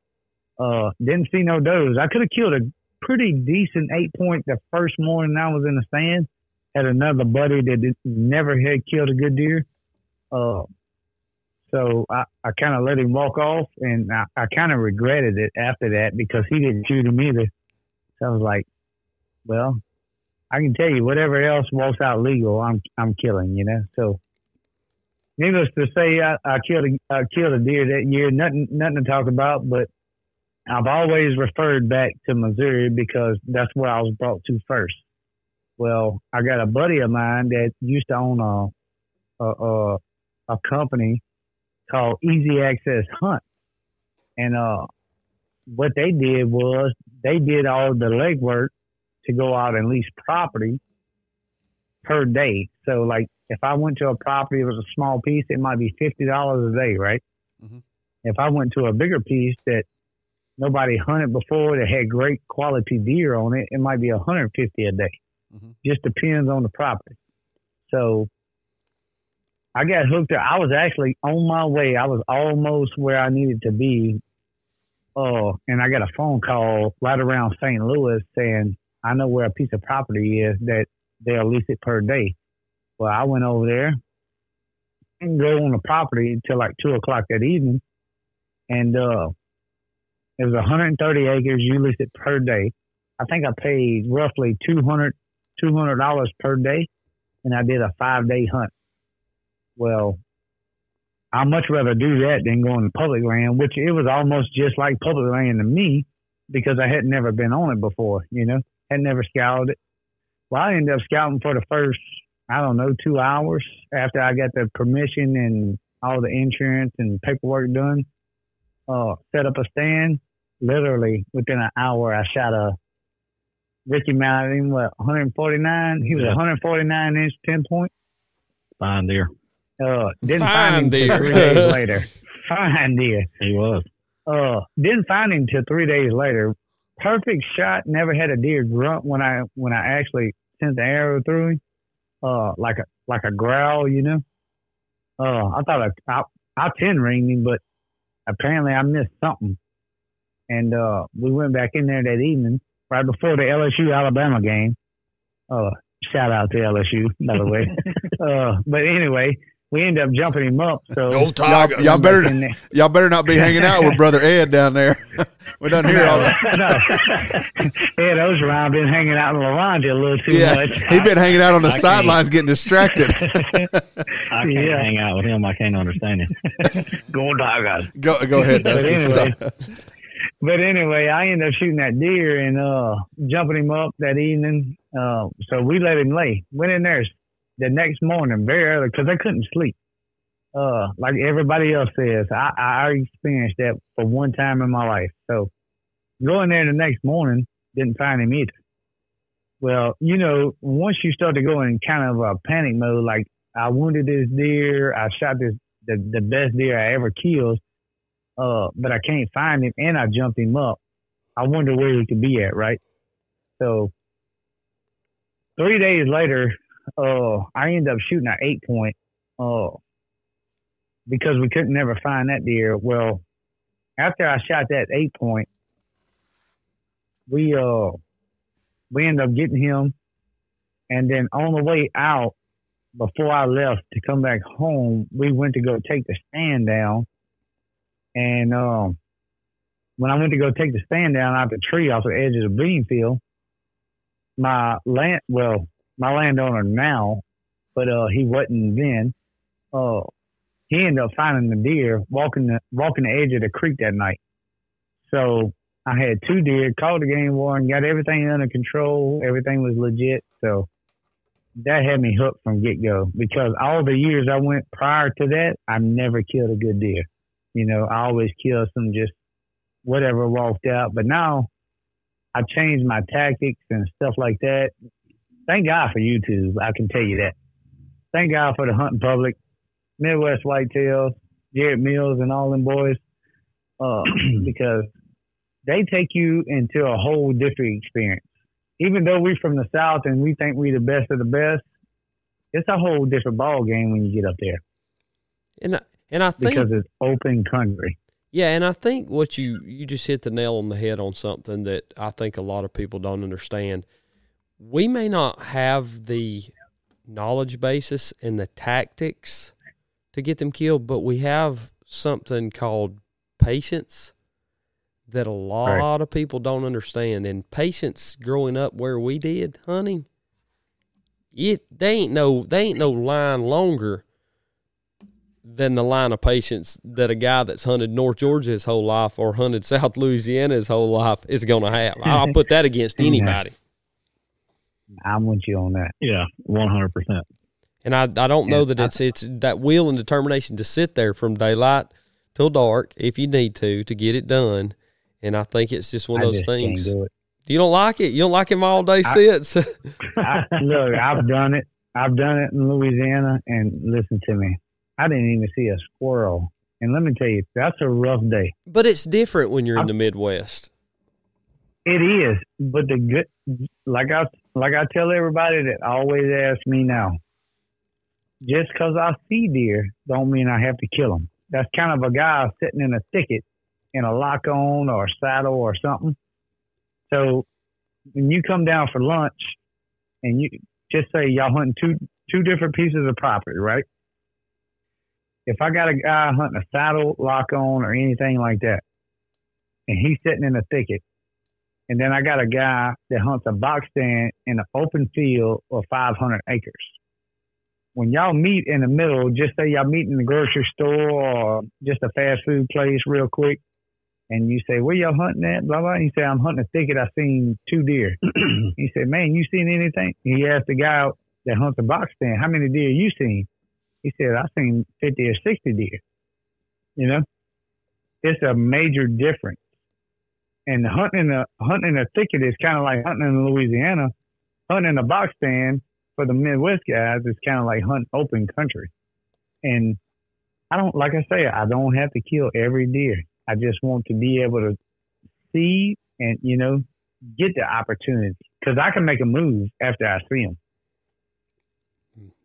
uh, didn't see no does. I could have killed a pretty decent eight point the first morning I was in the stand. Had another buddy that never had killed a good deer. Uh, so I, I kind of let him walk off, and I, I kind of regretted it after that because he didn't shoot him either. So I was like, well, I can tell you, whatever else walks out legal, I'm I'm killing, you know. So needless to say, I, I killed a, I killed a deer that year. Nothing nothing to talk about, but I've always referred back to Missouri because that's where I was brought to first. Well, I got a buddy of mine that used to own a a, a, a company called Easy Access Hunt, and uh, what they did was they did all the legwork to go out and lease property per day. So, like, if I went to a property, it was a small piece, it might be fifty dollars a day, right? Mm-hmm. If I went to a bigger piece that nobody hunted before that had great quality deer on it, it might be 150 a day. Mm-hmm. Just depends on the property. So I got hooked up. I was actually on my way. I was almost where I needed to be. Oh, and I got a phone call right around St. Louis saying, I know where a piece of property is that they'll lease it per day. Well, I went over there and go on the property until like two o'clock that evening. And uh, it was 130 acres. You lease it per day. I think I paid roughly 200 $200 per day, and I did a five day hunt. Well, I'd much rather do that than go on public land, which it was almost just like public land to me because I had never been on it before, you know, had never scouted it. Well, I ended up scouting for the first, I don't know, two hours after I got the permission and all the insurance and paperwork done. Uh, set up a stand. Literally within an hour, I shot a Ricky mounted what 149. He was yeah. 149 inch 10 point. Fine deer. Uh, didn't Fine find him deer. three days later. Fine deer. He was. Uh, didn't find him till three days later. Perfect shot. Never had a deer grunt when I when I actually sent the arrow through him. Uh, like a like a growl, you know. Uh, I thought I I, I ten ringed him, but apparently I missed something. And uh, we went back in there that evening, right before the LSU Alabama game. Uh, shout out to LSU, by the way. uh, but anyway, we ended up jumping him up. So y'all, y'all better y'all better not be hanging out with brother Ed down there. we done here all that. no. Ed Orgeron been hanging out in LaRonda a little too yeah, much. He been hanging out on the sidelines getting distracted. I can't yeah. hang out with him. I can't understand him. go Tigers. Go go ahead. but anyway, but anyway, I ended up shooting that deer and uh, jumping him up that evening. Uh, so we let him lay. Went in there the next morning very early because I couldn't sleep. uh, like everybody else says, I, I experienced that for one time in my life. So going there the next morning, didn't find him either. Well, you know, once you start to go in kind of a panic mode, like I wounded this deer, I shot this the, the best deer I ever killed, uh, but I can't find him, and I jumped him up. I wonder where he could be at, right? So three days later, uh, I ended up shooting an eight point, uh, because we couldn't never find that deer. Well, after I shot that eight point, we uh we ended up getting him, and then on the way out, before I left to come back home, we went to go take the stand down, and um, when I went to go take the stand down out the tree off the edge of the bean field, my land well my landowner now, but uh he wasn't then. Uh, he ended up finding the deer walking the walking the edge of the creek that night. So I had two deer, called the game warden, got everything under control, everything was legit. So that had me hooked from get go because all the years I went prior to that, I never killed a good deer. You know, I always killed some just whatever walked out. But now I changed my tactics and stuff like that. Thank God for YouTube. I can tell you that. Thank God for the hunting public. Midwest Whitetails, Jared Mills, and all them boys, uh, because they take you into a whole different experience. Even though we're from the South and we think we're the best of the best, it's a whole different ball game when you get up there. And and I think because it's open country. Yeah, and I think what you you just hit the nail on the head on something that I think a lot of people don't understand. We may not have the knowledge basis and the tactics to get them killed, but we have something called patience that a lot Right. of people don't understand. And patience growing up where we did hunting, it they ain't no they ain't no line longer than the line of patience that a guy that's hunted North Georgia his whole life or hunted South Louisiana his whole life is going to have. I'll put that against anybody. I'm with you on that. Yeah, one hundred percent. And I, I don't know that I- it's it's that will and determination to sit there from daylight till dark if you need to to get it done. And I think it's just one of those just things. can't do it. You don't like it? You don't like him all day I- sits? I, look, I've done it. I've done it in Louisiana, and listen to me. I didn't even see a squirrel. And let me tell you, that's a rough day. but it's different when you're in the Midwest. It is, but the good, like I like I tell everybody that always ask me now. Just because I see deer, don't mean I have to kill them. That's kind of a guy sitting in a thicket in a lock on or a saddle or something. So when you come down for lunch, and you just say y'all hunting two two different pieces of property, right? If I got a guy hunting a saddle, lock on, or anything like that, and he's sitting in a thicket, and then I got a guy that hunts a box stand in an open field of 500 acres. When y'all meet in the middle, just say y'all meet in the grocery store or just a fast food place real quick, and you say, where y'all hunting at? Blah, blah. He said, I'm hunting a thicket. I seen two deer. he said, man, you seen anything? He asked the guy that hunts a box stand, how many deer you seen? He said, "I've seen 50 or 60 deer. You know, it's a major difference and hunting in a hunting in a thicket is kind of like hunting in Louisiana. Hunting in a box stand for the Midwest guys is kind of like hunting open country. And I don't like I say I don't have to kill every deer. I just want to be able to see and you know get the opportunity because I can make a move after I see them.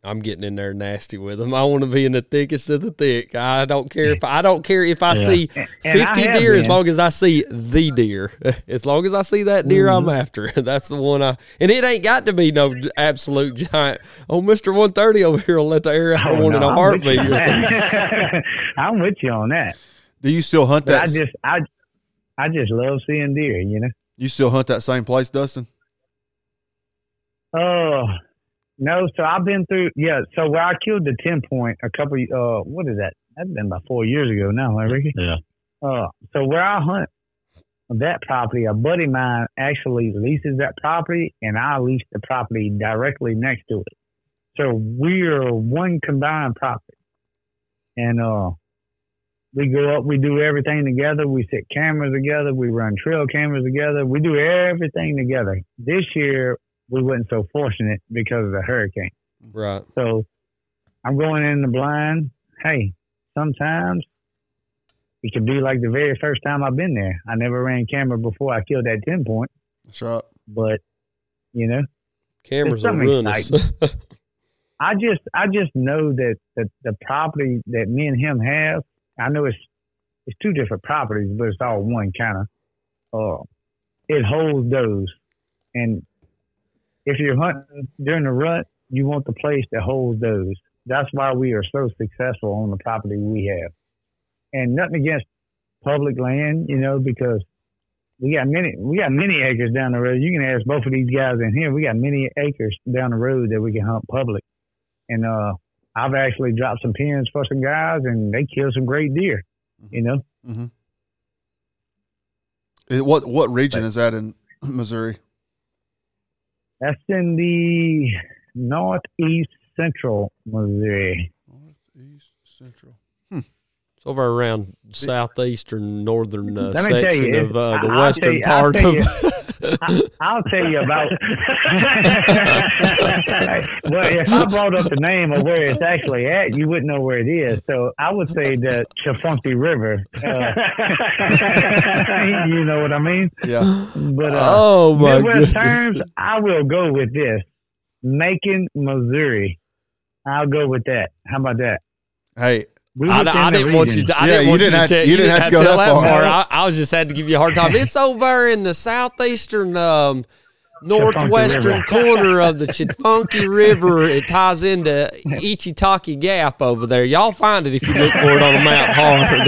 I'm getting in there nasty with them. I want to be in the thickest of the thick. I don't care if I don't care if I Yeah. see And I 50 have deer as long as I see the deer. As long as I see that deer, I'm Mm-hmm. after. That's the one I and it ain't got to be no absolute giant. Oh, Mister 130 over here will let the air out Oh, one in no, a I'm heartbeat. I'm with you on that. Do you still hunt But that? I just I I just love seeing deer. You know. you still hunt that same place, Dustin? Oh no, so I've been through yeah. So where I killed the ten point a couple uh what is that? That's been about four years ago now, Ricky. Yeah. Uh, so where I hunt that property, a buddy of mine actually leases that property, and I lease the property directly next to it. So we're one combined property. and uh, we go up. We do everything together. We set cameras together. We run trail cameras together. We do everything together. This year we wasn't so fortunate because of the hurricane. Right. So I'm going in the blind. Hey, sometimes it could be like the very first time I've been there. I never ran camera before I killed that 10 point, That's right. but you know, Cameras will something ruin us. I just I just know that the, the property that me and him have, I know it's it's two different properties, but it's all one kind of. Uh, it holds those, and if you're hunting during the rut, you want the place that holds those. That's why we are so successful on the property we have, and nothing against public land, you know, because we got many we got many acres down the road. You can ask both of these guys in here. We got many acres down the road that we can hunt public. And uh I've actually dropped some pins for some guys and they killed some great deer. You know? Mm-hmm. what what region is that in Missouri? That's in the northeast central Missouri. Northeast Central. It's over around southeastern northern uh, Let me tell section you, of uh, the I- I'll western tell you- I'll part of. you. I, I'll tell you about. well, if I brought up the name of where it's actually at, you wouldn't know where it is. So I would say the Chafunky River. Uh, you know what I mean? Yeah. But uh, oh my Midwest goodness! terms, I will go with this: Macon, Missouri. I'll go with that. How about that? Hey, We I, I didn't want you. To, I Yeah, didn't you didn't you have- to. Tell, you didn't have to go tell that far. I, I was just had to give you a hard time. It's over in the southeastern, um, northwestern corner of the Chitfunky River. It ties into Ichitaki Gap over there. Y'all find it if you look for it on the map hard.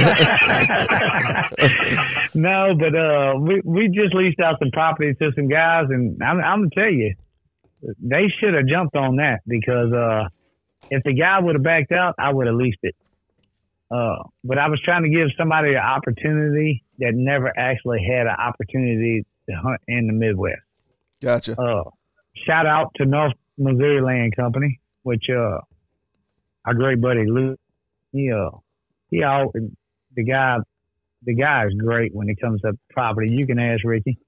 no, but uh, we we just leased out some property to some guys, and I'm I'm gonna tell you, they should have jumped on that because uh, if the guy would have backed out, I would have leased it. Uh, but I was trying to give somebody an opportunity that never actually had an opportunity to hunt in the Midwest. gotcha. Uh, shout out to North Missouri Land Company, which uh, our great buddy Luke, he uh, he all the guy, the guy is great when it comes to property. You can ask Ricky.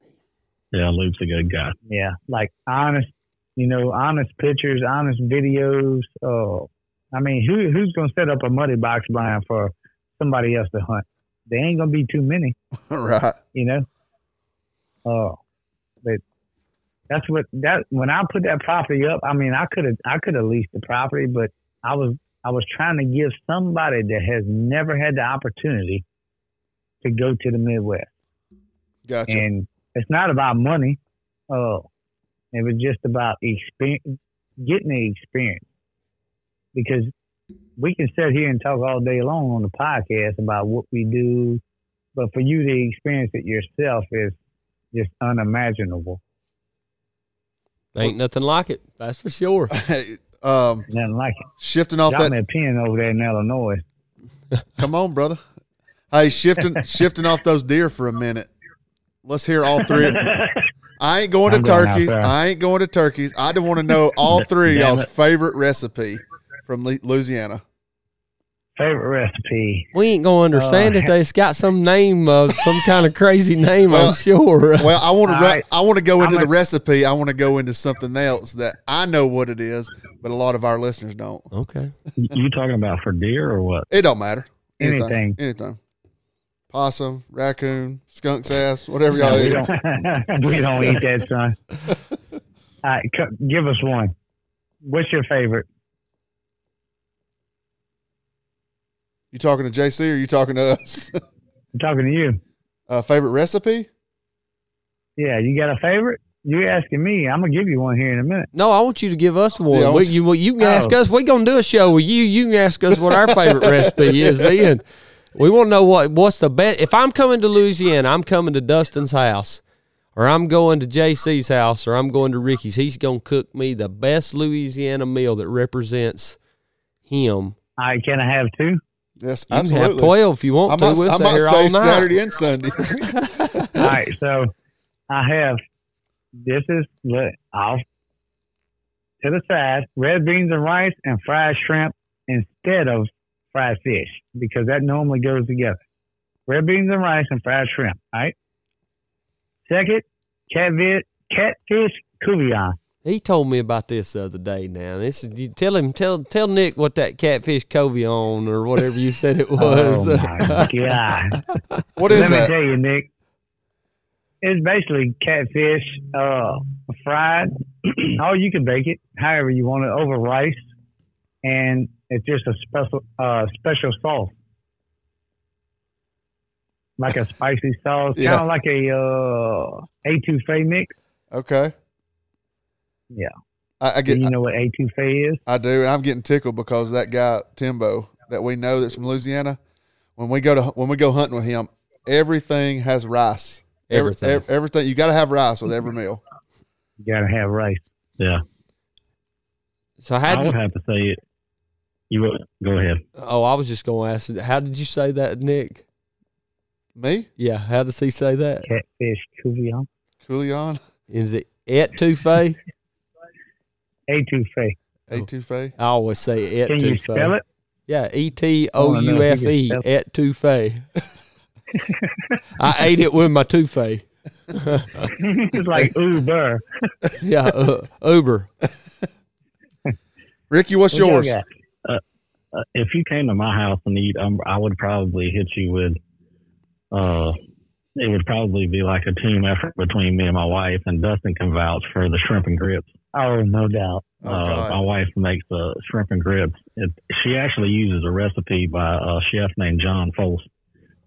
Yeah, Luke's a good guy. Yeah, like honest, you know, honest pictures, honest videos. Uh, I mean, who who's gonna set up a muddy box blind for somebody else to hunt? There ain't gonna be too many right. you know. Oh, but that's what that when I put that property up. I mean, I could have I could have leased the property, but I was I was trying to give somebody that has never had the opportunity to go to the Midwest, Gotcha. and it's not about money. Oh, it was just about experience, getting the experience, because we can sit here and talk all day long on the podcast about what we do, but for you to experience it yourself is just unimaginable. Ain't nothing like it. That's for sure. Um, Nothing like it. shifting off Got that. me a pen over there in Illinois. Come on, brother. Hey, shifting shifting off those deer for a minute. Let's hear all three. I ain't going to I'm going turkeys. there. I ain't going to turkeys. I do want to know all three of y'all's it. favorite recipe from Lu- Louisiana. Favorite recipe. We ain't gonna understand Uh, if they've got some name of some kind of crazy name. Well, I'm sure. Well, I want to. All right. I want to go into I'm the recipe. I want to go into something else that I know what it is, but a lot of our listeners don't. okay. You talking about for deer or what? It don't matter. Anything. Anything. Anything. Possum, raccoon, skunk's ass, whatever y'all we eat. don't we don't eat that, son. All right, co- give us one. What's your favorite? You talking to JC or you talking to us? I'm talking to you. uh, favorite recipe? Yeah, you got a favorite? You asking me? I'm gonna give you one here in a minute. No, I want you to give us one. Yeah, we, you, well, you can Oh. ask us. We're gonna do a show with you. You can ask us what our favorite recipe is. Then we want to know what what's the best. If I'm coming to Louisiana, I'm coming to Dustin's house, or I'm going to JC's house, or I'm going to Ricky's. He's gonna cook me the best Louisiana meal that represents him. All right, can I have two? Yes, You can have absolutely. twelve if you want I to. might, We'll I stay here stay all night. Saturday and Sunday. All right, so I have this is look off to the side red beans and rice and fried shrimp instead of fried fish because that normally goes together. Red beans and rice and fried shrimp. All right. Second, catfish, catfish couvillon. He told me about this the other day. Now this is you tell him tell tell Nick what that catfish covey on or whatever you said it was. Oh my god! What is Let me tell you, Nick. It's basically catfish, uh, fried. oh, you can bake it however you want it over rice, and it's just a special uh, special sauce, like a spicy sauce, Yeah. kind of like a uh, etouffee mix. Okay. Yeah. I, I Do get. you know what etouffee is? I do, and I'm getting tickled because that guy Timbo that we know that's from Louisiana. When we go to when we go hunting with him, everything has rice. Every- Everything. everything. You got to have rice with every meal. You gotta have rice. Yeah, so how I would you, have to say it. You would- go ahead. oh I was just going to ask how did you say that Nick? Me, Yeah, how does he say that? Catfish couvillon. Coolion, Is it etouffee? Etouffee. etouffee. I always say etouffee. Can you spell it? Yeah, E T O U F E spell etouffee. I ate it with my touffe. it's like Uber. Yeah, uh, Uber. Ricky, what's What y'all yours? got? Uh, if you came to my house and eat, um, I would probably hit you with. Uh, it would probably be like a team effort between me and my wife, and Dustin can vouch for the shrimp and grits. Oh, no doubt. Oh, uh, my wife makes the shrimp and grits. It, she actually uses a recipe by a chef named John Folse.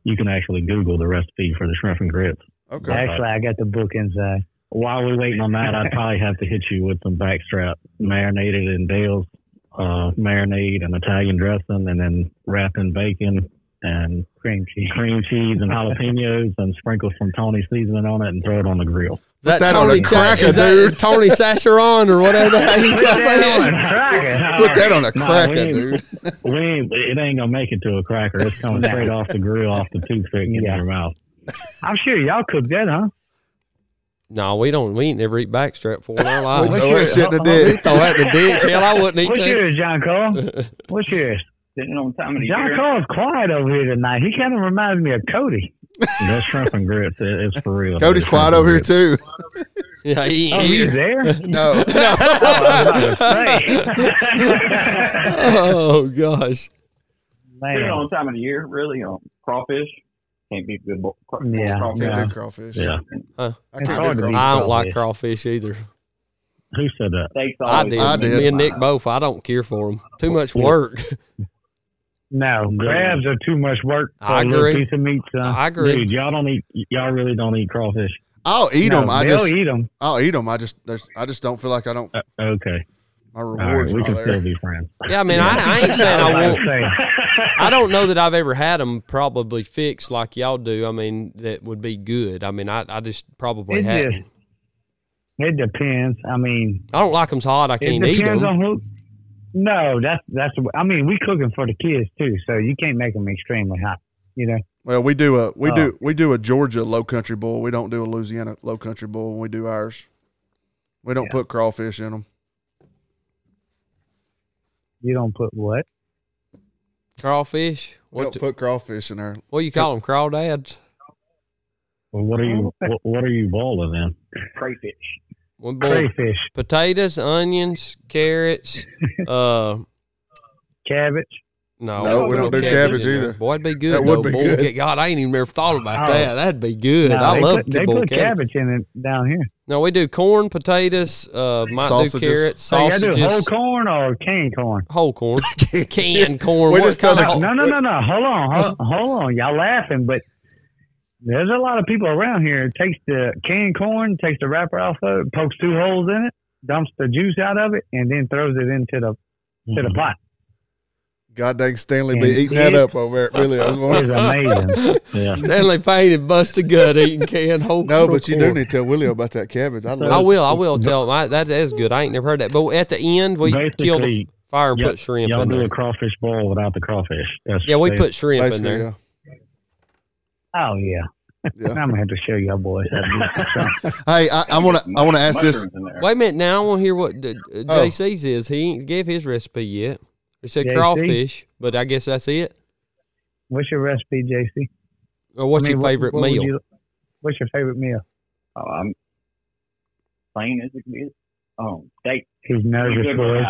You can actually Google the recipe for the shrimp and grits. Okay. Actually, I got the book inside. While we're waiting on that, I'd probably have to hit you with some backstrap marinated in Dale's uh, marinade and Italian dressing, and then wrapped in bacon and Cream cheese. cream cheese and jalapenos, and sprinkle some Tony seasoning on it, and throw it on the grill. Is that, that on Tony a cracker, is that dude. Tony Sacheron or whatever the Put got that on a cracker. Put that on a cracker, we dude. We ain't, it ain't gonna make it to a cracker. It's coming straight off the grill, off the toothpick in your mouth. I'm sure y'all cooked that, huh? No, we don't. We ain't never eat backstrap for in our We life. throw that shit in the What's ditch. Throw that in the ditch. Hell, I wouldn't eat What's that. yours, John Cole? What's yours? Depending on the time of the John year. Cole's quiet over here tonight. He kind of reminds me of Cody. That shrimp and grits, it, it's for real. Cody's That quiet over here grits. too. Yeah, he Oh, ain't he's here. there? No, no. Oh gosh. Depending on the time of the year, really, um, crawfish can't beat good bo- craw- Yeah, crawfish. can't do crawfish. Yeah. Huh. I can't do crawfish. I don't like Crawfish. crawfish either. Who said that? I did. I did. Me and Nick both. I don't care for them. Too much work. No, crabs are too much work for I a little agree. piece of meat, son. I agree. Dude, y'all don't eat. Y'all really don't eat crawfish. I'll eat no, them. I they'll just, eat them. I'll eat them. I just, there's, I just don't feel like I don't. Uh, okay, My all right, rewards we can there. still be friends. Yeah, I mean, I, I ain't saying I won't. I don't know that I've ever had them probably fixed like y'all do. I mean, that would be good. I mean, I, I just probably it had. just it depends. I mean, I don't like them hot. I can't eat depends them. on who. No, that's that's. I mean, we cooking for the kids too, so you can't make them extremely hot. You know. Well, we do a, we Oh. do, we do a Georgia low country boil. We don't do a Louisiana low country boil when we do ours. We don't Yeah. put crawfish in them. You don't put what? Crawfish. We What? don't put crawfish in there. what do you call them? Crawdads. Well, what are you? what, what are you boiling then? crayfish. We boil Crayfish, potatoes, onions, carrots. Uh, cabbage. no, No, we don't do cabbage in there. either. Boy, it'd be good. That would though. be Boy, good. God, I ain't even ever thought about Oh. that. That'd be good. No, I love put, they put cabbage. cabbage in it down here. No, we do corn, potatoes. Uh, might Sausages. do carrots, So you sausages, do whole corn or canned corn? whole corn, canned corn. We What just kind tell of- No, no, no, no. Hold on, hold, hold on. Y'all laughing, but there's a lot of people around here. Takes the canned corn, takes the wrapper off of it, pokes two holes in it, dumps the juice out of it, and then throws it into the to the mm-hmm. pot. God dang Stanley be eating that up over there. Really, I It's amazing. Yeah. Stanley Payne and busted gut eating canned whole No, but you do need to tell Willie about that cabbage. I love. I will. I will tell him. I, that is good. I ain't never heard that. But at the end, we kill the Basically, fire and y'all- put shrimp y'all in do there. a crawfish boil without the crawfish. That's Yeah, we put shrimp in there. yeah. Oh yeah. Yeah. I'm gonna have to show y'all boys how to do it. Hey, I, I want to. I want to ask this. Mushrooms in there. Wait a minute. Now I want to hear what uh, Oh. JC's is. He ain't gave his recipe yet. It said JC? crawfish, but I guess that's it. What's your recipe, JC? Or what's I mean, your favorite what would meal? you- what's your favorite meal? Oh, I'm plain as it can. Oh, steak. He's nervous, boys.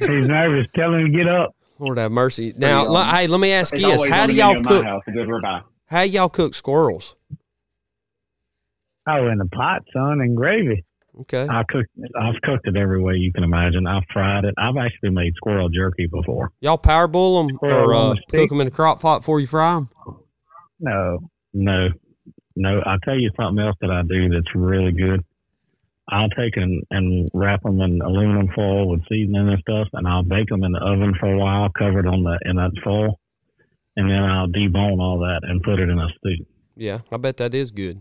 He's nervous. Tell him to get up. Lord have mercy. Now, um, hey, let me ask It's you this: How do y'all cook? house, a good ribeye. How y'all cook squirrels? Oh, in the pot, son, and gravy. Okay. I cooked. I've cooked it every way you can imagine. I've fried it. I've actually made squirrel jerky before. Y'all power boil them Squirrel or uh, the cook them in a crock pot before you fry them? No. No, no. I'll tell you something else that I do that's really good. I'll take and, and wrap them in aluminum foil with seasoning and stuff, and I'll bake them in the oven for a while, covered on the in that foil, and then I'll debone all that and put it in a stew. Yeah, I bet that is good.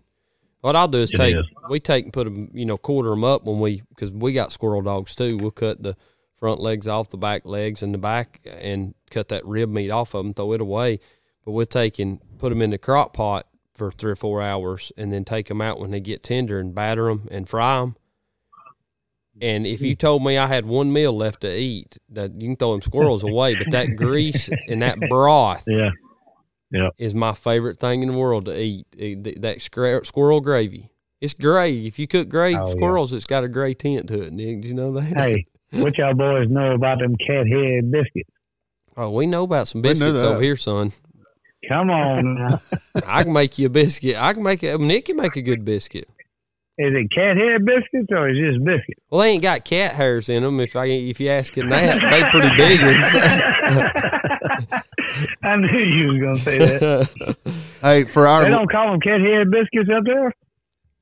What I'll do is It take is. we take and put them, you know, quarter them up when we because we got squirrel dogs too. We'll cut the front legs off, the back legs, and the back, and cut that rib meat off of them, throw it away. But we'll take and put them in the crock pot for three or four hours, and then take them out when they get tender and batter them and fry them. And if you told me I had one meal left to eat, that you can throw them squirrels away, but that grease and that broth Yeah, yeah, is my favorite thing in the world to eat. Eh, That squirrel gravy. It's gray. If you cook gray Oh, yeah. squirrels, it's got a gray tint to it. Nick, do you know that? Hey, what y'all boys know about them cat head biscuits? Oh, we know about some biscuits over here, son. Come on now. I can make you a biscuit. I can make it. Nick can make a good biscuit. Is it cat head biscuits or is it just biscuits? Well, they ain't got cat hairs in them. If I if you asking that, they pretty big ones. I knew you was gonna say that. Hey, for our They don't call them cat head biscuits up there.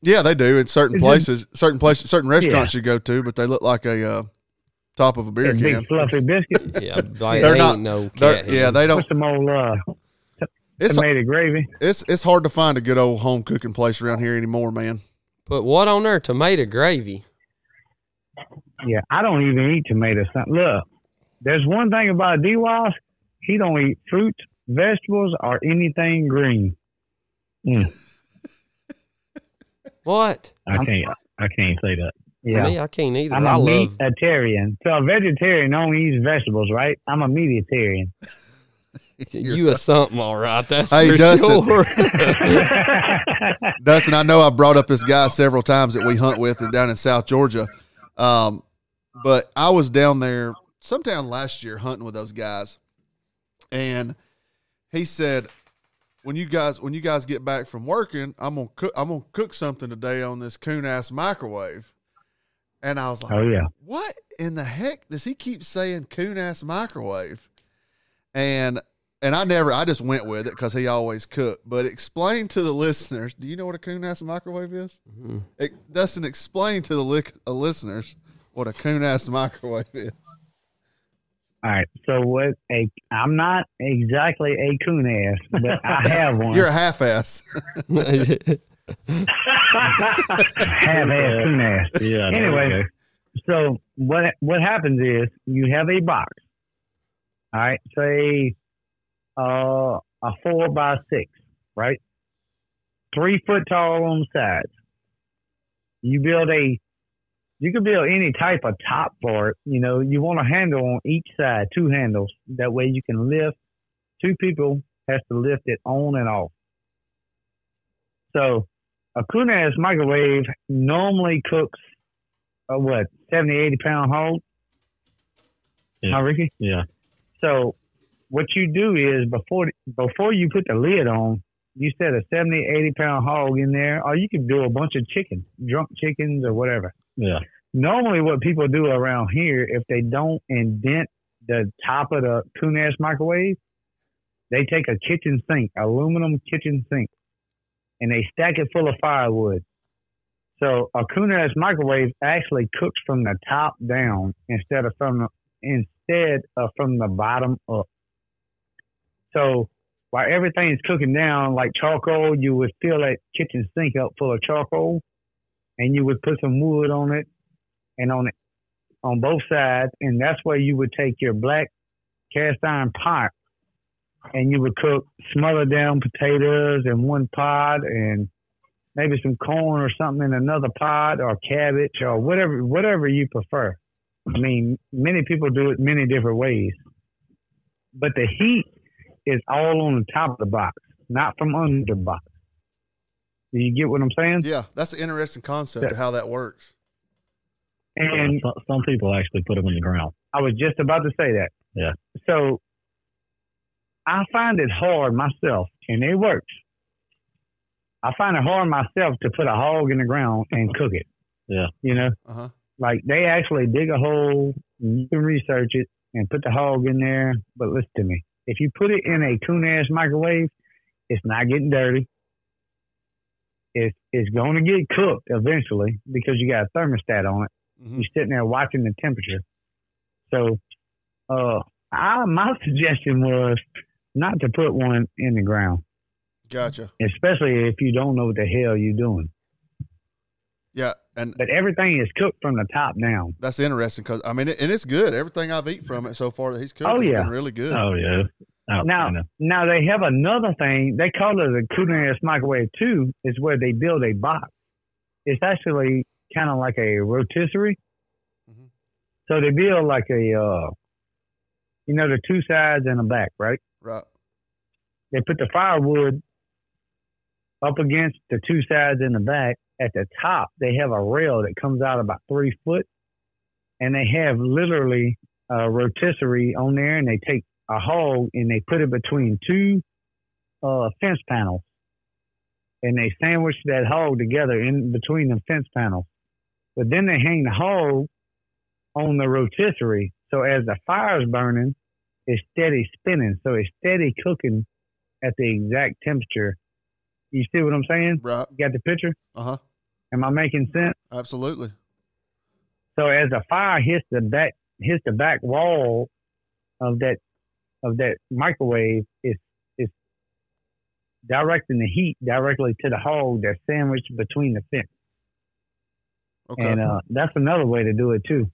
yeah, they do in certain Is it- places, certain places, certain restaurants you go to, but they look like a uh, top of a beer That can. big fluffy biscuit. yeah, like, They're they not- ain't no They're- cat. yeah, they don't. Put some old uh, It's tomato gravy. it's it's hard to find a good old home cooking place around here anymore, man. Put what on there? Tomato gravy. Yeah, I don't even eat tomatoes. Look, there's one thing about D-Wise. He don't eat fruits, vegetables, or anything green. Mm. What? I can't. I can't say that. Yeah. Me, I can't either. I'm a meatitarian. So a vegetarian only eats vegetables, right? I'm a meatitarian. You a something, all right. That's Hey, for Dustin. sure. Dustin, I know I've brought up this guy several times that we hunt with and down in South Georgia. Um, but I was down there sometime last year hunting with those guys, and he said, "When you guys when you guys get back from working, I'm gonna cook I'm gonna cook something today on this coon ass microwave." And I was like, oh yeah. what in the heck does he keep saying coon ass microwave? And and I never I just went with it because he always cooked. But explain to the listeners, do you know what a coon ass microwave is? Mhm. It, Dustin, explain to the li- uh, listeners what a coon ass microwave is. All right. So what? A I'm not exactly a coon ass, but I have one. You're a half ass. have ass coon ass. Yeah. Anyway. you go. So what what happens is you have a box. All right, say uh, a four by six, right? Three foot tall on the sides. You build a you can build any type of top for it. You know, you want a handle on each side, two handles. That way you can lift. Two people has to lift it on and off. So a coon ass microwave normally cooks a what 70, 80 pound hog. Yeah. Huh, Ricky? Yeah. So what you do is before before you put the lid on, you set a 70, 80 pound hog in there, or you can do a bunch of chicken, drunk chickens or whatever. Yeah. Normally, what people do around here, if they don't indent the top of the coon ass microwave, they take a kitchen sink, aluminum kitchen sink, and they stack it full of firewood. So a coon ass microwave actually cooks from the top down instead of from the instead of from the bottom up. So while everything's cooking down like charcoal, you would fill that kitchen sink up full of charcoal, and you would put some wood on it, and on it on both sides, and that's where you would take your black cast iron pot, and you would cook smothered down potatoes in one pot, and maybe some corn or something in another pot, or cabbage, or whatever whatever you prefer. I mean, many people do it many different ways. but the heat is all on the top of the box, not from under the box. Do you get what I'm saying? Yeah, that's an interesting concept of how that works. And some, some people actually put them in the ground. I was just about to say that. Yeah. So I find it hard myself, and it works. I find it hard myself to put a hog in the ground and cook it. Yeah. You know, Uh huh. like they actually dig a hole, you can research it and put the hog in there. But listen to me. If you put it in a coon ass microwave, it's not getting dirty. It's it's going to get cooked eventually because you got a thermostat on it. hmm You're sitting there watching the temperature. So, uh, I, my suggestion was not to put one in the ground, Gotcha. especially if you don't know what the hell you're doing. Yeah, and But everything is cooked from the top down. that's interesting because I mean, it, and it's good. Everything I've eaten from it so far that he's cooked, Oh, yeah. been really good. Oh yeah. Now, now they have another thing. They call it a Kunaris microwave too. Is where they build a box. It's actually kind of like a rotisserie. Mm-hmm. So they build like a, uh, you know, the two sides and the back, right? Right. they put the firewood up against the two sides in the back. At the top, they have a rail that comes out about three foot, and they have literally a rotisserie on there, and they take a hog and they put it between two uh, fence panels, and they sandwich that hog together in between the fence panels. But then they hang the hog on the rotisserie, so as the fire's burning, it's steady spinning, so it's steady cooking at the exact temperature. You see what I'm saying? Right. You got the picture? Uh huh. Am I making sense? Absolutely. So as the fire hits the back hits the back wall of that of that microwave, it's it's directing the heat directly to the hog that's sandwiched between the fence. Okay. And uh, that's another way to do it too.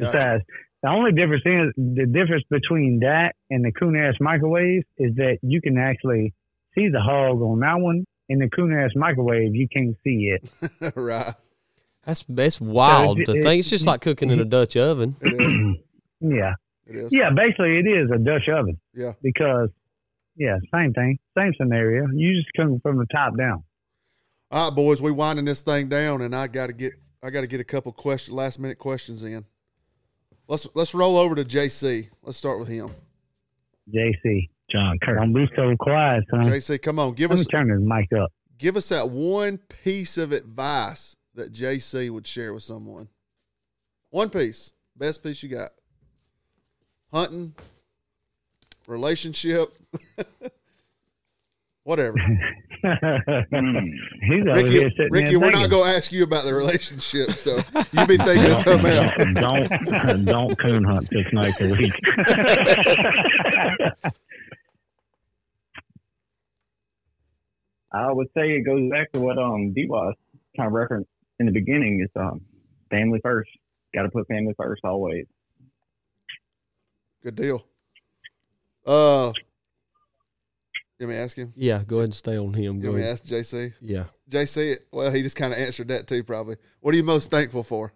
Gotcha. Besides, the only difference is the difference between that and the Kunaris microwave is that you can actually see the hog on that one. In the Kunaris microwave, you can't see it. right. That's that's wild it- to it- think. It's just like cooking in a mm-hmm. Dutch oven. It is. Yeah, It is. yeah. Basically, it is a Dutch oven Yeah. because, yeah, same thing, same scenario. You just cook from the top down. All right, boys, we winding this thing down, and I got to get I got to get a couple question last minute questions in. Let's let's roll over to JC. Let's start with him. JC, John Kirk. don't be so quiet, son. JC, come on, give Let me us turn this mic up. give us that one piece of advice that JC would share with someone. One piece, best piece you got. Hunting, relationship, whatever. He's Ricky, Ricky, we're not going to ask you about the relationship, so you be thinking of something else. don't don't coon hunt six nights a week. I would say it goes back to what um D was kind of referenced in the beginning is um family first. Got to put family first always. Good deal. Uh, let me ask him. Yeah, go ahead and stay on him. You Go want me ahead. ask JC? Yeah. JC, well, he just kind of answered that too, probably. What are you most thankful for?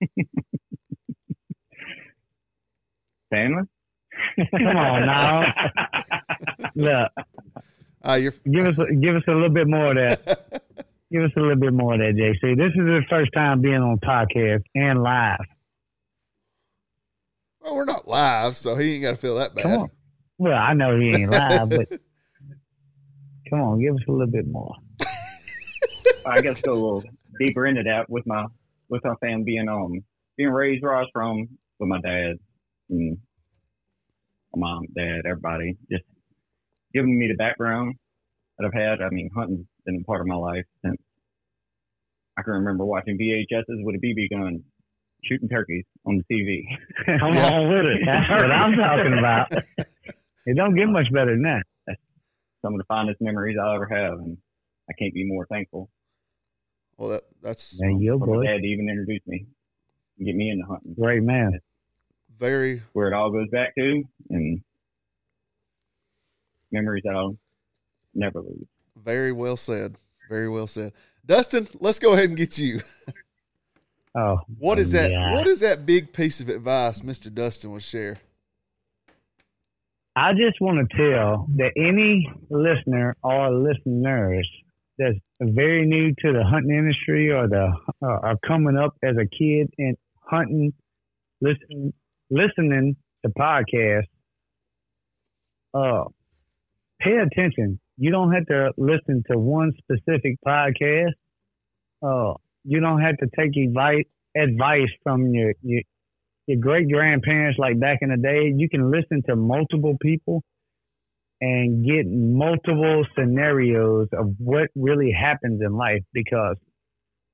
Family. Come on now. Look, Ah, you're give us give us a little bit more of that. Give us a little bit more of that, JC. This is the first time being on podcast and live. well, we're not live, so he ain't got to feel that bad. Come on. Well, I know he ain't live, but come on, give us a little bit more. I guess go a little deeper into that with my with my family being um being raised where I was from with my dad and my mom, dad, everybody, just giving me the background that I've had. I mean, hunting's been a part of my life since I can remember watching VHSs with a BB gun, shooting turkeys on the TV. Come Yeah. on with it. That's what I'm talking about. It don't get much better than that. That's Some of the finest memories I'll ever have, and I can't be more thankful Well, that that's There you for go, my boy. dad to even introduce me, and get me into hunting. Great man. very where it all goes back to and memories that I'll never lose. very well said. Very well said. Dustin, let's go ahead and get you. Oh, What is that? Yeah. What is that big piece of advice Mr. Dustin would share? I just want to tell that any listener or listeners that's very new to the hunting industry or the uh, are coming up as a kid and hunting, listen, listening to podcasts, uh, pay attention. You don't have to listen to one specific podcast. Uh, you don't have to take advice advice from your, your your great grandparents like back in the day. You can listen to multiple people and get multiple scenarios of what really happens in life because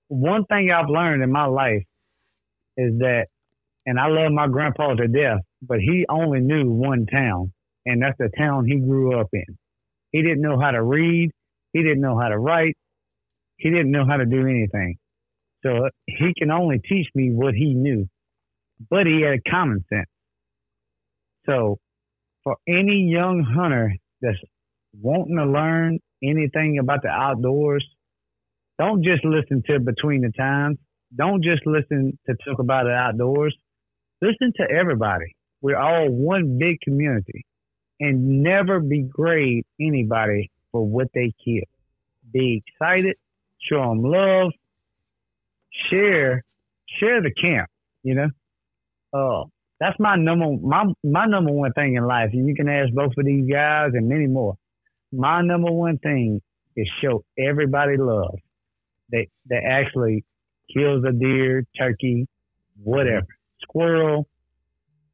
one thing I've learned in my life is that and I love my grandpa to death, but he only knew one town and that's the town he grew up in. He didn't know how to read, he didn't know how to write, he didn't know how to do anything. So uh, he can only teach me what he knew, but he had common sense. So for any young hunter that's wanting to learn anything about the outdoors, don't just listen to Between the Tines. Don't just listen to talk about the outdoors. Listen to everybody. We're all one big community and never begrade anybody for what they kill. Be excited, show them love, share, share the camp, you know? Uh, that's my number, my, my number one thing in life. And you can ask both of these guys and many more. My number one thing is show everybody love. That, that actually kills a deer, turkey, whatever, squirrel.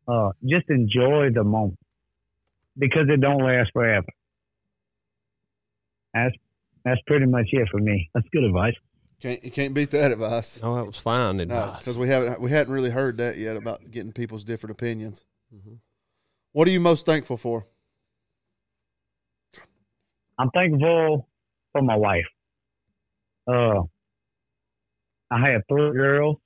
Uh, just enjoy the moment because it don't last forever. That's that's pretty much it for me. That's good advice. Can't you can't beat that advice. Oh, that was fine advice. because we haven't we hadn't really heard that yet about getting people's different opinions. What are you most thankful for? I'm thankful for my wife. Uh, I have three girls,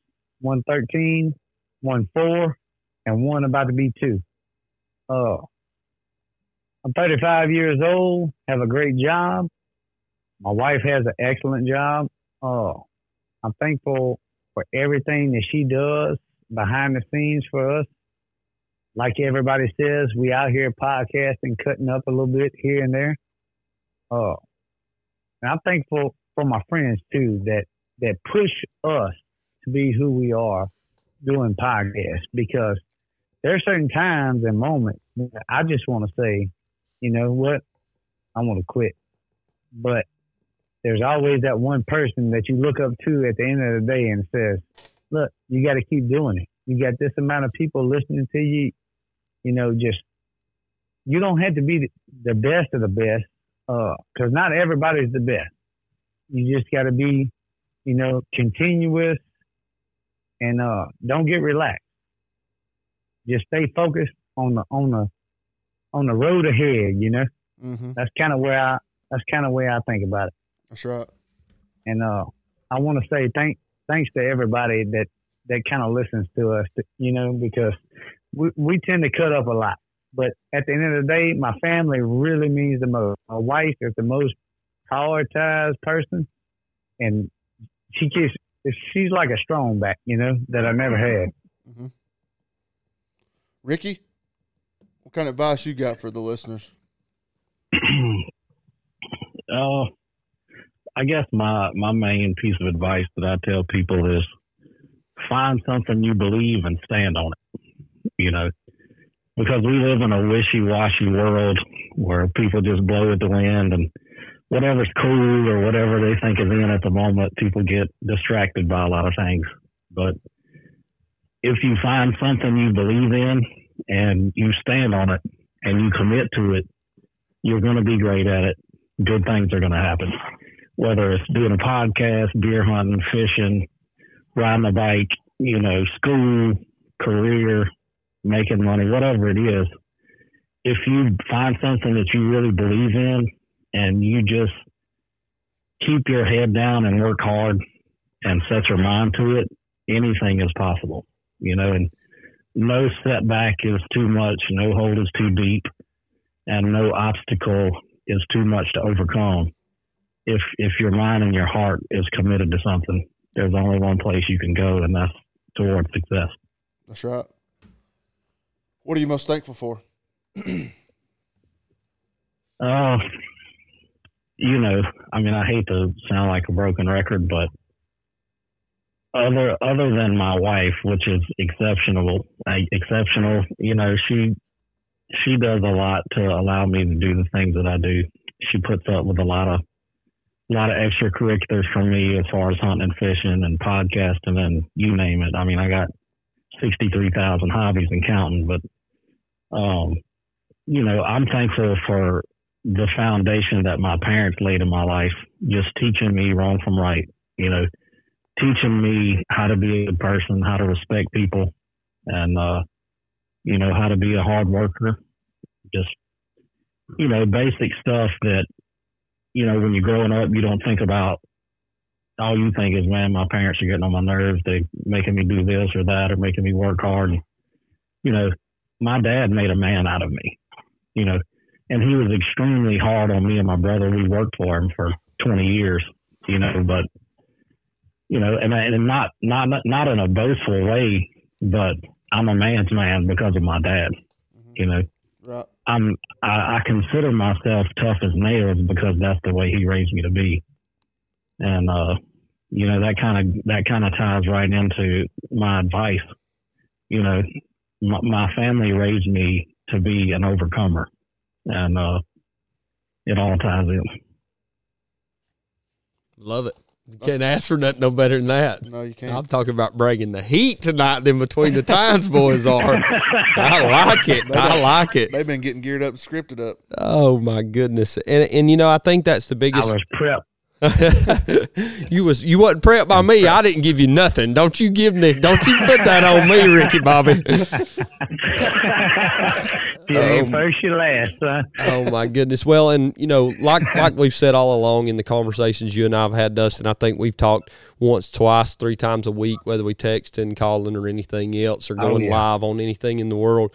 one 13, one four, and one about to be two. Uh, I'm 35 years old, have a great job. My wife has an excellent job. Uh, I'm thankful for everything that she does behind the scenes for us. Like everybody says, we out here podcasting, cutting up a little bit here and there. Uh, and I'm thankful for my friends too that that push us to be who we are doing podcasts because there are certain times and moments I just want to say, you know what, I want to quit. But there's always that one person that you look up to at the end of the day and says, look, you got to keep doing it. You got this amount of people listening to you. You know, just you don't have to be the best of the best because not everybody's the best. You just got to be, you know, continuous and uh, don't get relaxed. Just stay focused on the on the on the road ahead. You know, Mm-hmm. that's kind of where I that's kind of where I think about it. That's right. And uh, I want to say thank thanks to everybody that that kind of listens to us. You know, because we we tend to cut up a lot. But at the end of the day, my family really means the most. My wife is the most prioritized person, and she keeps she's like a strong back, you know, that I never had. Ricky, what kind of advice you got for the listeners? Uh, I guess my my main piece of advice that I tell people is find something you believe and stand on it. You know, because we live in a wishy washy world where people just blow at the wind and whatever's cool or whatever they think is in at the moment, people get distracted by a lot of things. But if you find something you believe in and you stand on it and you commit to it, you're going to be great at it. Good things are going to happen. Whether it's doing a podcast, deer hunting, fishing, riding a bike, you know, school, career, making money, whatever it is. If you find something that you really believe in and you just keep your head down and work hard and set your mind to it, anything is possible, you know, and no setback is too much, no hole is too deep, and no obstacle is too much to overcome. If if your mind and your heart is committed to something, there's only one place you can go, and that's towards success. That's right. What are you most thankful for? Uh, you know, I mean, I hate to sound like a broken record, but other other than my wife, which is exceptional, exceptional, you know, she she does a lot to allow me to do the things that I do. She puts up with a lot of a lot of extracurriculars for me as far as hunting and fishing and podcasting and you name it. I mean, I got sixty three thousand hobbies and counting, but um, you know, I'm thankful for the foundation that my parents laid in my life, just teaching me wrong from right, you know, teaching me how to be a good person, how to respect people, and, uh, you know, how to be a hard worker. Just, you know, basic stuff that, you know, when you're growing up, you don't think about. All you think is, man, my parents are getting on my nerves. They making me do this or that or making me work hard. You know, my dad made a man out of me. You know, and he was extremely hard on me and my brother. We worked for him for 20 years, you know, but you know, and and not not not in a boastful way, but I'm a man's man because of my dad. Mm-hmm. You know, right. I'm I, I consider myself tough as nails because that's the way he raised me to be, and uh, you know that kind of that kind of ties right into my advice. You know, my, my family raised me to be an overcomer and uh, it all ties in. Love it. You can't ask for nothing no better than that. No, you can't. I'm talking about bringing the heat tonight. Then between the tines boys are. I like it. I like it. They've been getting geared up, scripted up. Oh my goodness! And and you know I think that's the biggest. I was prep. you was you wasn't prepped by me. I didn't give you nothing. Don't you give me? Don't you put that on me, Ricky Bobby. you um, first, you last, son. oh my goodness. Well, and you know, like like we've said all along in the conversations you and I've had, Dustin. I think we've talked once, twice, three times a week, whether we text and calling or anything else, or oh, going oh, yeah. live on anything in the world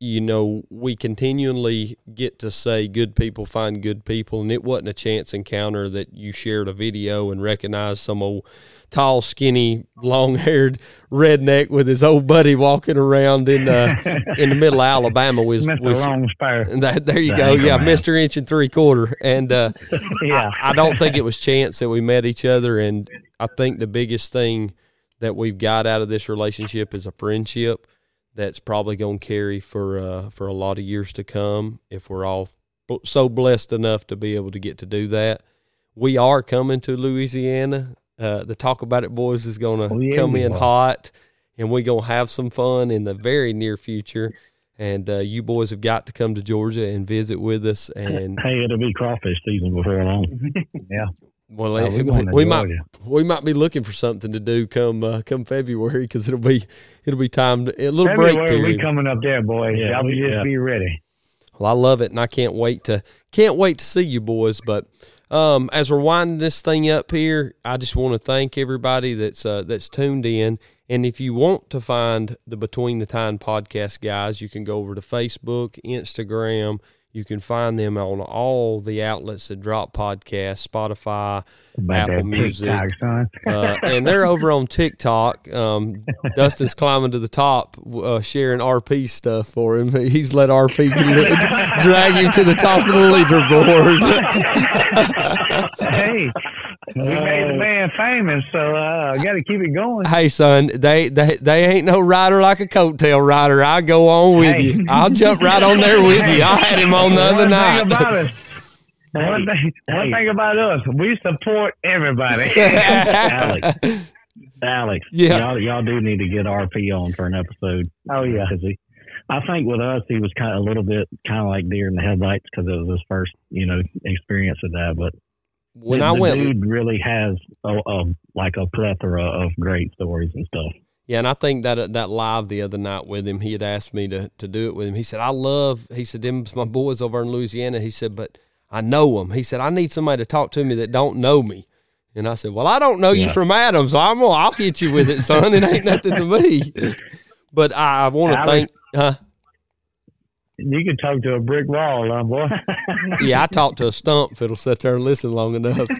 you know, we continually get to say good people find good people, and it wasn't a chance encounter that you shared a video and recognized some old tall, skinny, long-haired redneck with his old buddy walking around in uh, in the middle of Alabama with, Mr. with Long. That, there you go, yeah, Mister Inch and Three Quarter, and uh, yeah, I, I don't think it was chance that we met each other, and I think the biggest thing that we've got out of this relationship is a friendship that's probably going to carry for uh, for a lot of years to come if we're all so blessed enough to be able to get to do that. We are coming to Louisiana. Uh, the Talk About It Boys is going to oh, yeah, come in hot, and we're going to have some fun in the very near future. And uh, you boys have got to come to Georgia and visit with us. And hey, it'll be crawfish season before long. yeah. Well, we, we might we might be looking for something to do come uh, come February because it'll be it'll be time to, a little February break period. We coming up there, boys. Yeah, Y'all just yeah. be ready. Well, I love it, and I can't wait to can't wait to see you boys. But um, as we're winding this thing up here, I just want to thank everybody that's uh, that's tuned in. And if you want to find the Between the Tine podcast guys, you can go over to Facebook, Instagram you can find them on all the outlets that drop podcasts, Spotify, Apple Music, uh, and they're over on TikTok. Um, Dustin's climbing to the top, uh, sharing RP stuff for him. He's let RP drag him to the top of the leaderboard. hey, we made the man famous, so uh, I got to keep it going. Hey, son, they they they ain't no rider like a coattail rider. I go on with hey. you. I'll jump right on there with you. I had him on the other one night. Thing about us, one thing, one thing about us, we support everybody. Alex, Alex, yeah, y'all, y'all do need to get RP on for an episode. Oh yeah, he, I think with us, he was kind of a little bit kind of like deer in the headlights because it was his first, you know, experience of that. But when the, I the went, dude really has a, a, like a plethora of great stories and stuff. Yeah, and I think that that live the other night with him, he had asked me to to do it with him. He said, "I love." He said, "Them's my boys over in Louisiana." He said, "But I know them." He said, "I need somebody to talk to me that don't know me." And I said, "Well, I don't know yeah. you from Adam, so I'm gonna I'll get you with it, son. It ain't nothing to me." But I, I want to thank. Huh? You can talk to a brick wall, huh, boy. yeah, I talk to a stump if it'll sit there and listen long enough.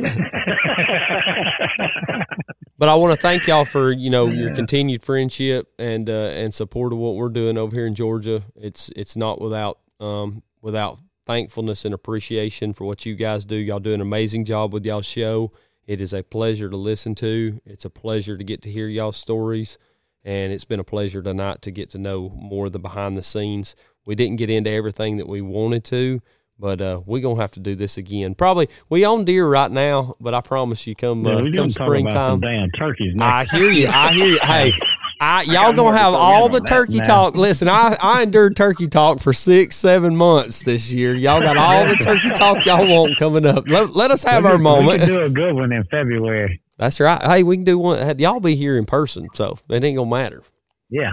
but I want to thank y'all for you know your continued friendship and uh, and support of what we're doing over here in Georgia. It's it's not without um, without thankfulness and appreciation for what you guys do. Y'all do an amazing job with y'all show. It is a pleasure to listen to. It's a pleasure to get to hear y'all stories, and it's been a pleasure tonight to get to know more of the behind the scenes. We didn't get into everything that we wanted to, but uh, we're gonna have to do this again. Probably we own deer right now, but I promise you, come Yeah, uh, we come didn't talk about some springtime. damn turkeys. I hear you. I hear you. Hey, I, y'all gonna have all the turkey talk. Listen, I, I endured turkey talk for six, seven months this year. Y'all got all the turkey talk y'all want coming up. Let, let us have we our We moment. could do a good one in February. That's right. Hey, we can do one. Y'all be here in person, so it ain't gonna matter. Yeah.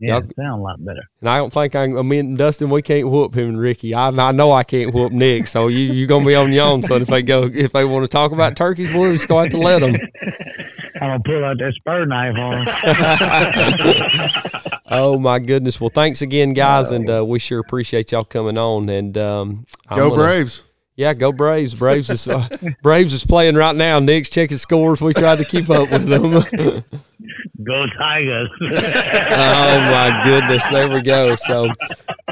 Yeah, Y'all- it sound a lot better. And I don't think I, I mean Dustin. We can't whoop him and Ricky. I, I know I can't whoop Nick. So you you gonna be on your own. So if they go, if they want to talk about turkeys, we're just going to let them. I'm gonna pull out that spur knife on. 'em. Oh my goodness! Well, thanks again, guys, and uh, we sure appreciate y'all coming on. And um, Go gonna- Braves. Yeah, go Braves! Braves is uh, Braves is playing right now. Nick's checking scores. We tried to keep up with them. Go Tigers. Oh, my goodness! There we go. So,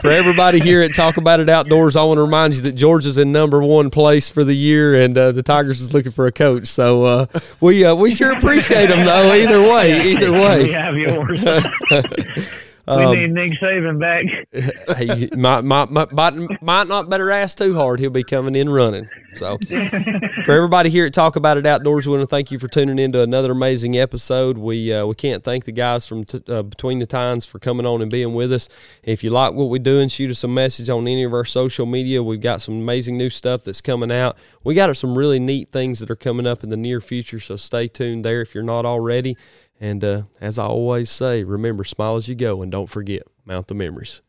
for everybody here at Talk About It Outdoors, I want to remind you that Georgia's in number one place for the year, and uh, the Tigers is looking for a coach. So uh, we uh, we sure appreciate them though. Either way, either we way. yours. we Um, need Nick Saban back. hey, might, might, might, might not better ask too hard. He'll be coming in running. So, for everybody here at Talk About It Outdoors, we want to thank you for tuning in to another amazing episode. We uh, we can't thank the guys from t- uh, Between the Tines for coming on and being with us. If you like what we're doing, shoot us a message on any of our social media. We've got some amazing new stuff that's coming out. We got some really neat things that are coming up in the near future. So stay tuned there if you're not already. And uh, as I always say, remember, smile as you go, and don't forget, mount the memories.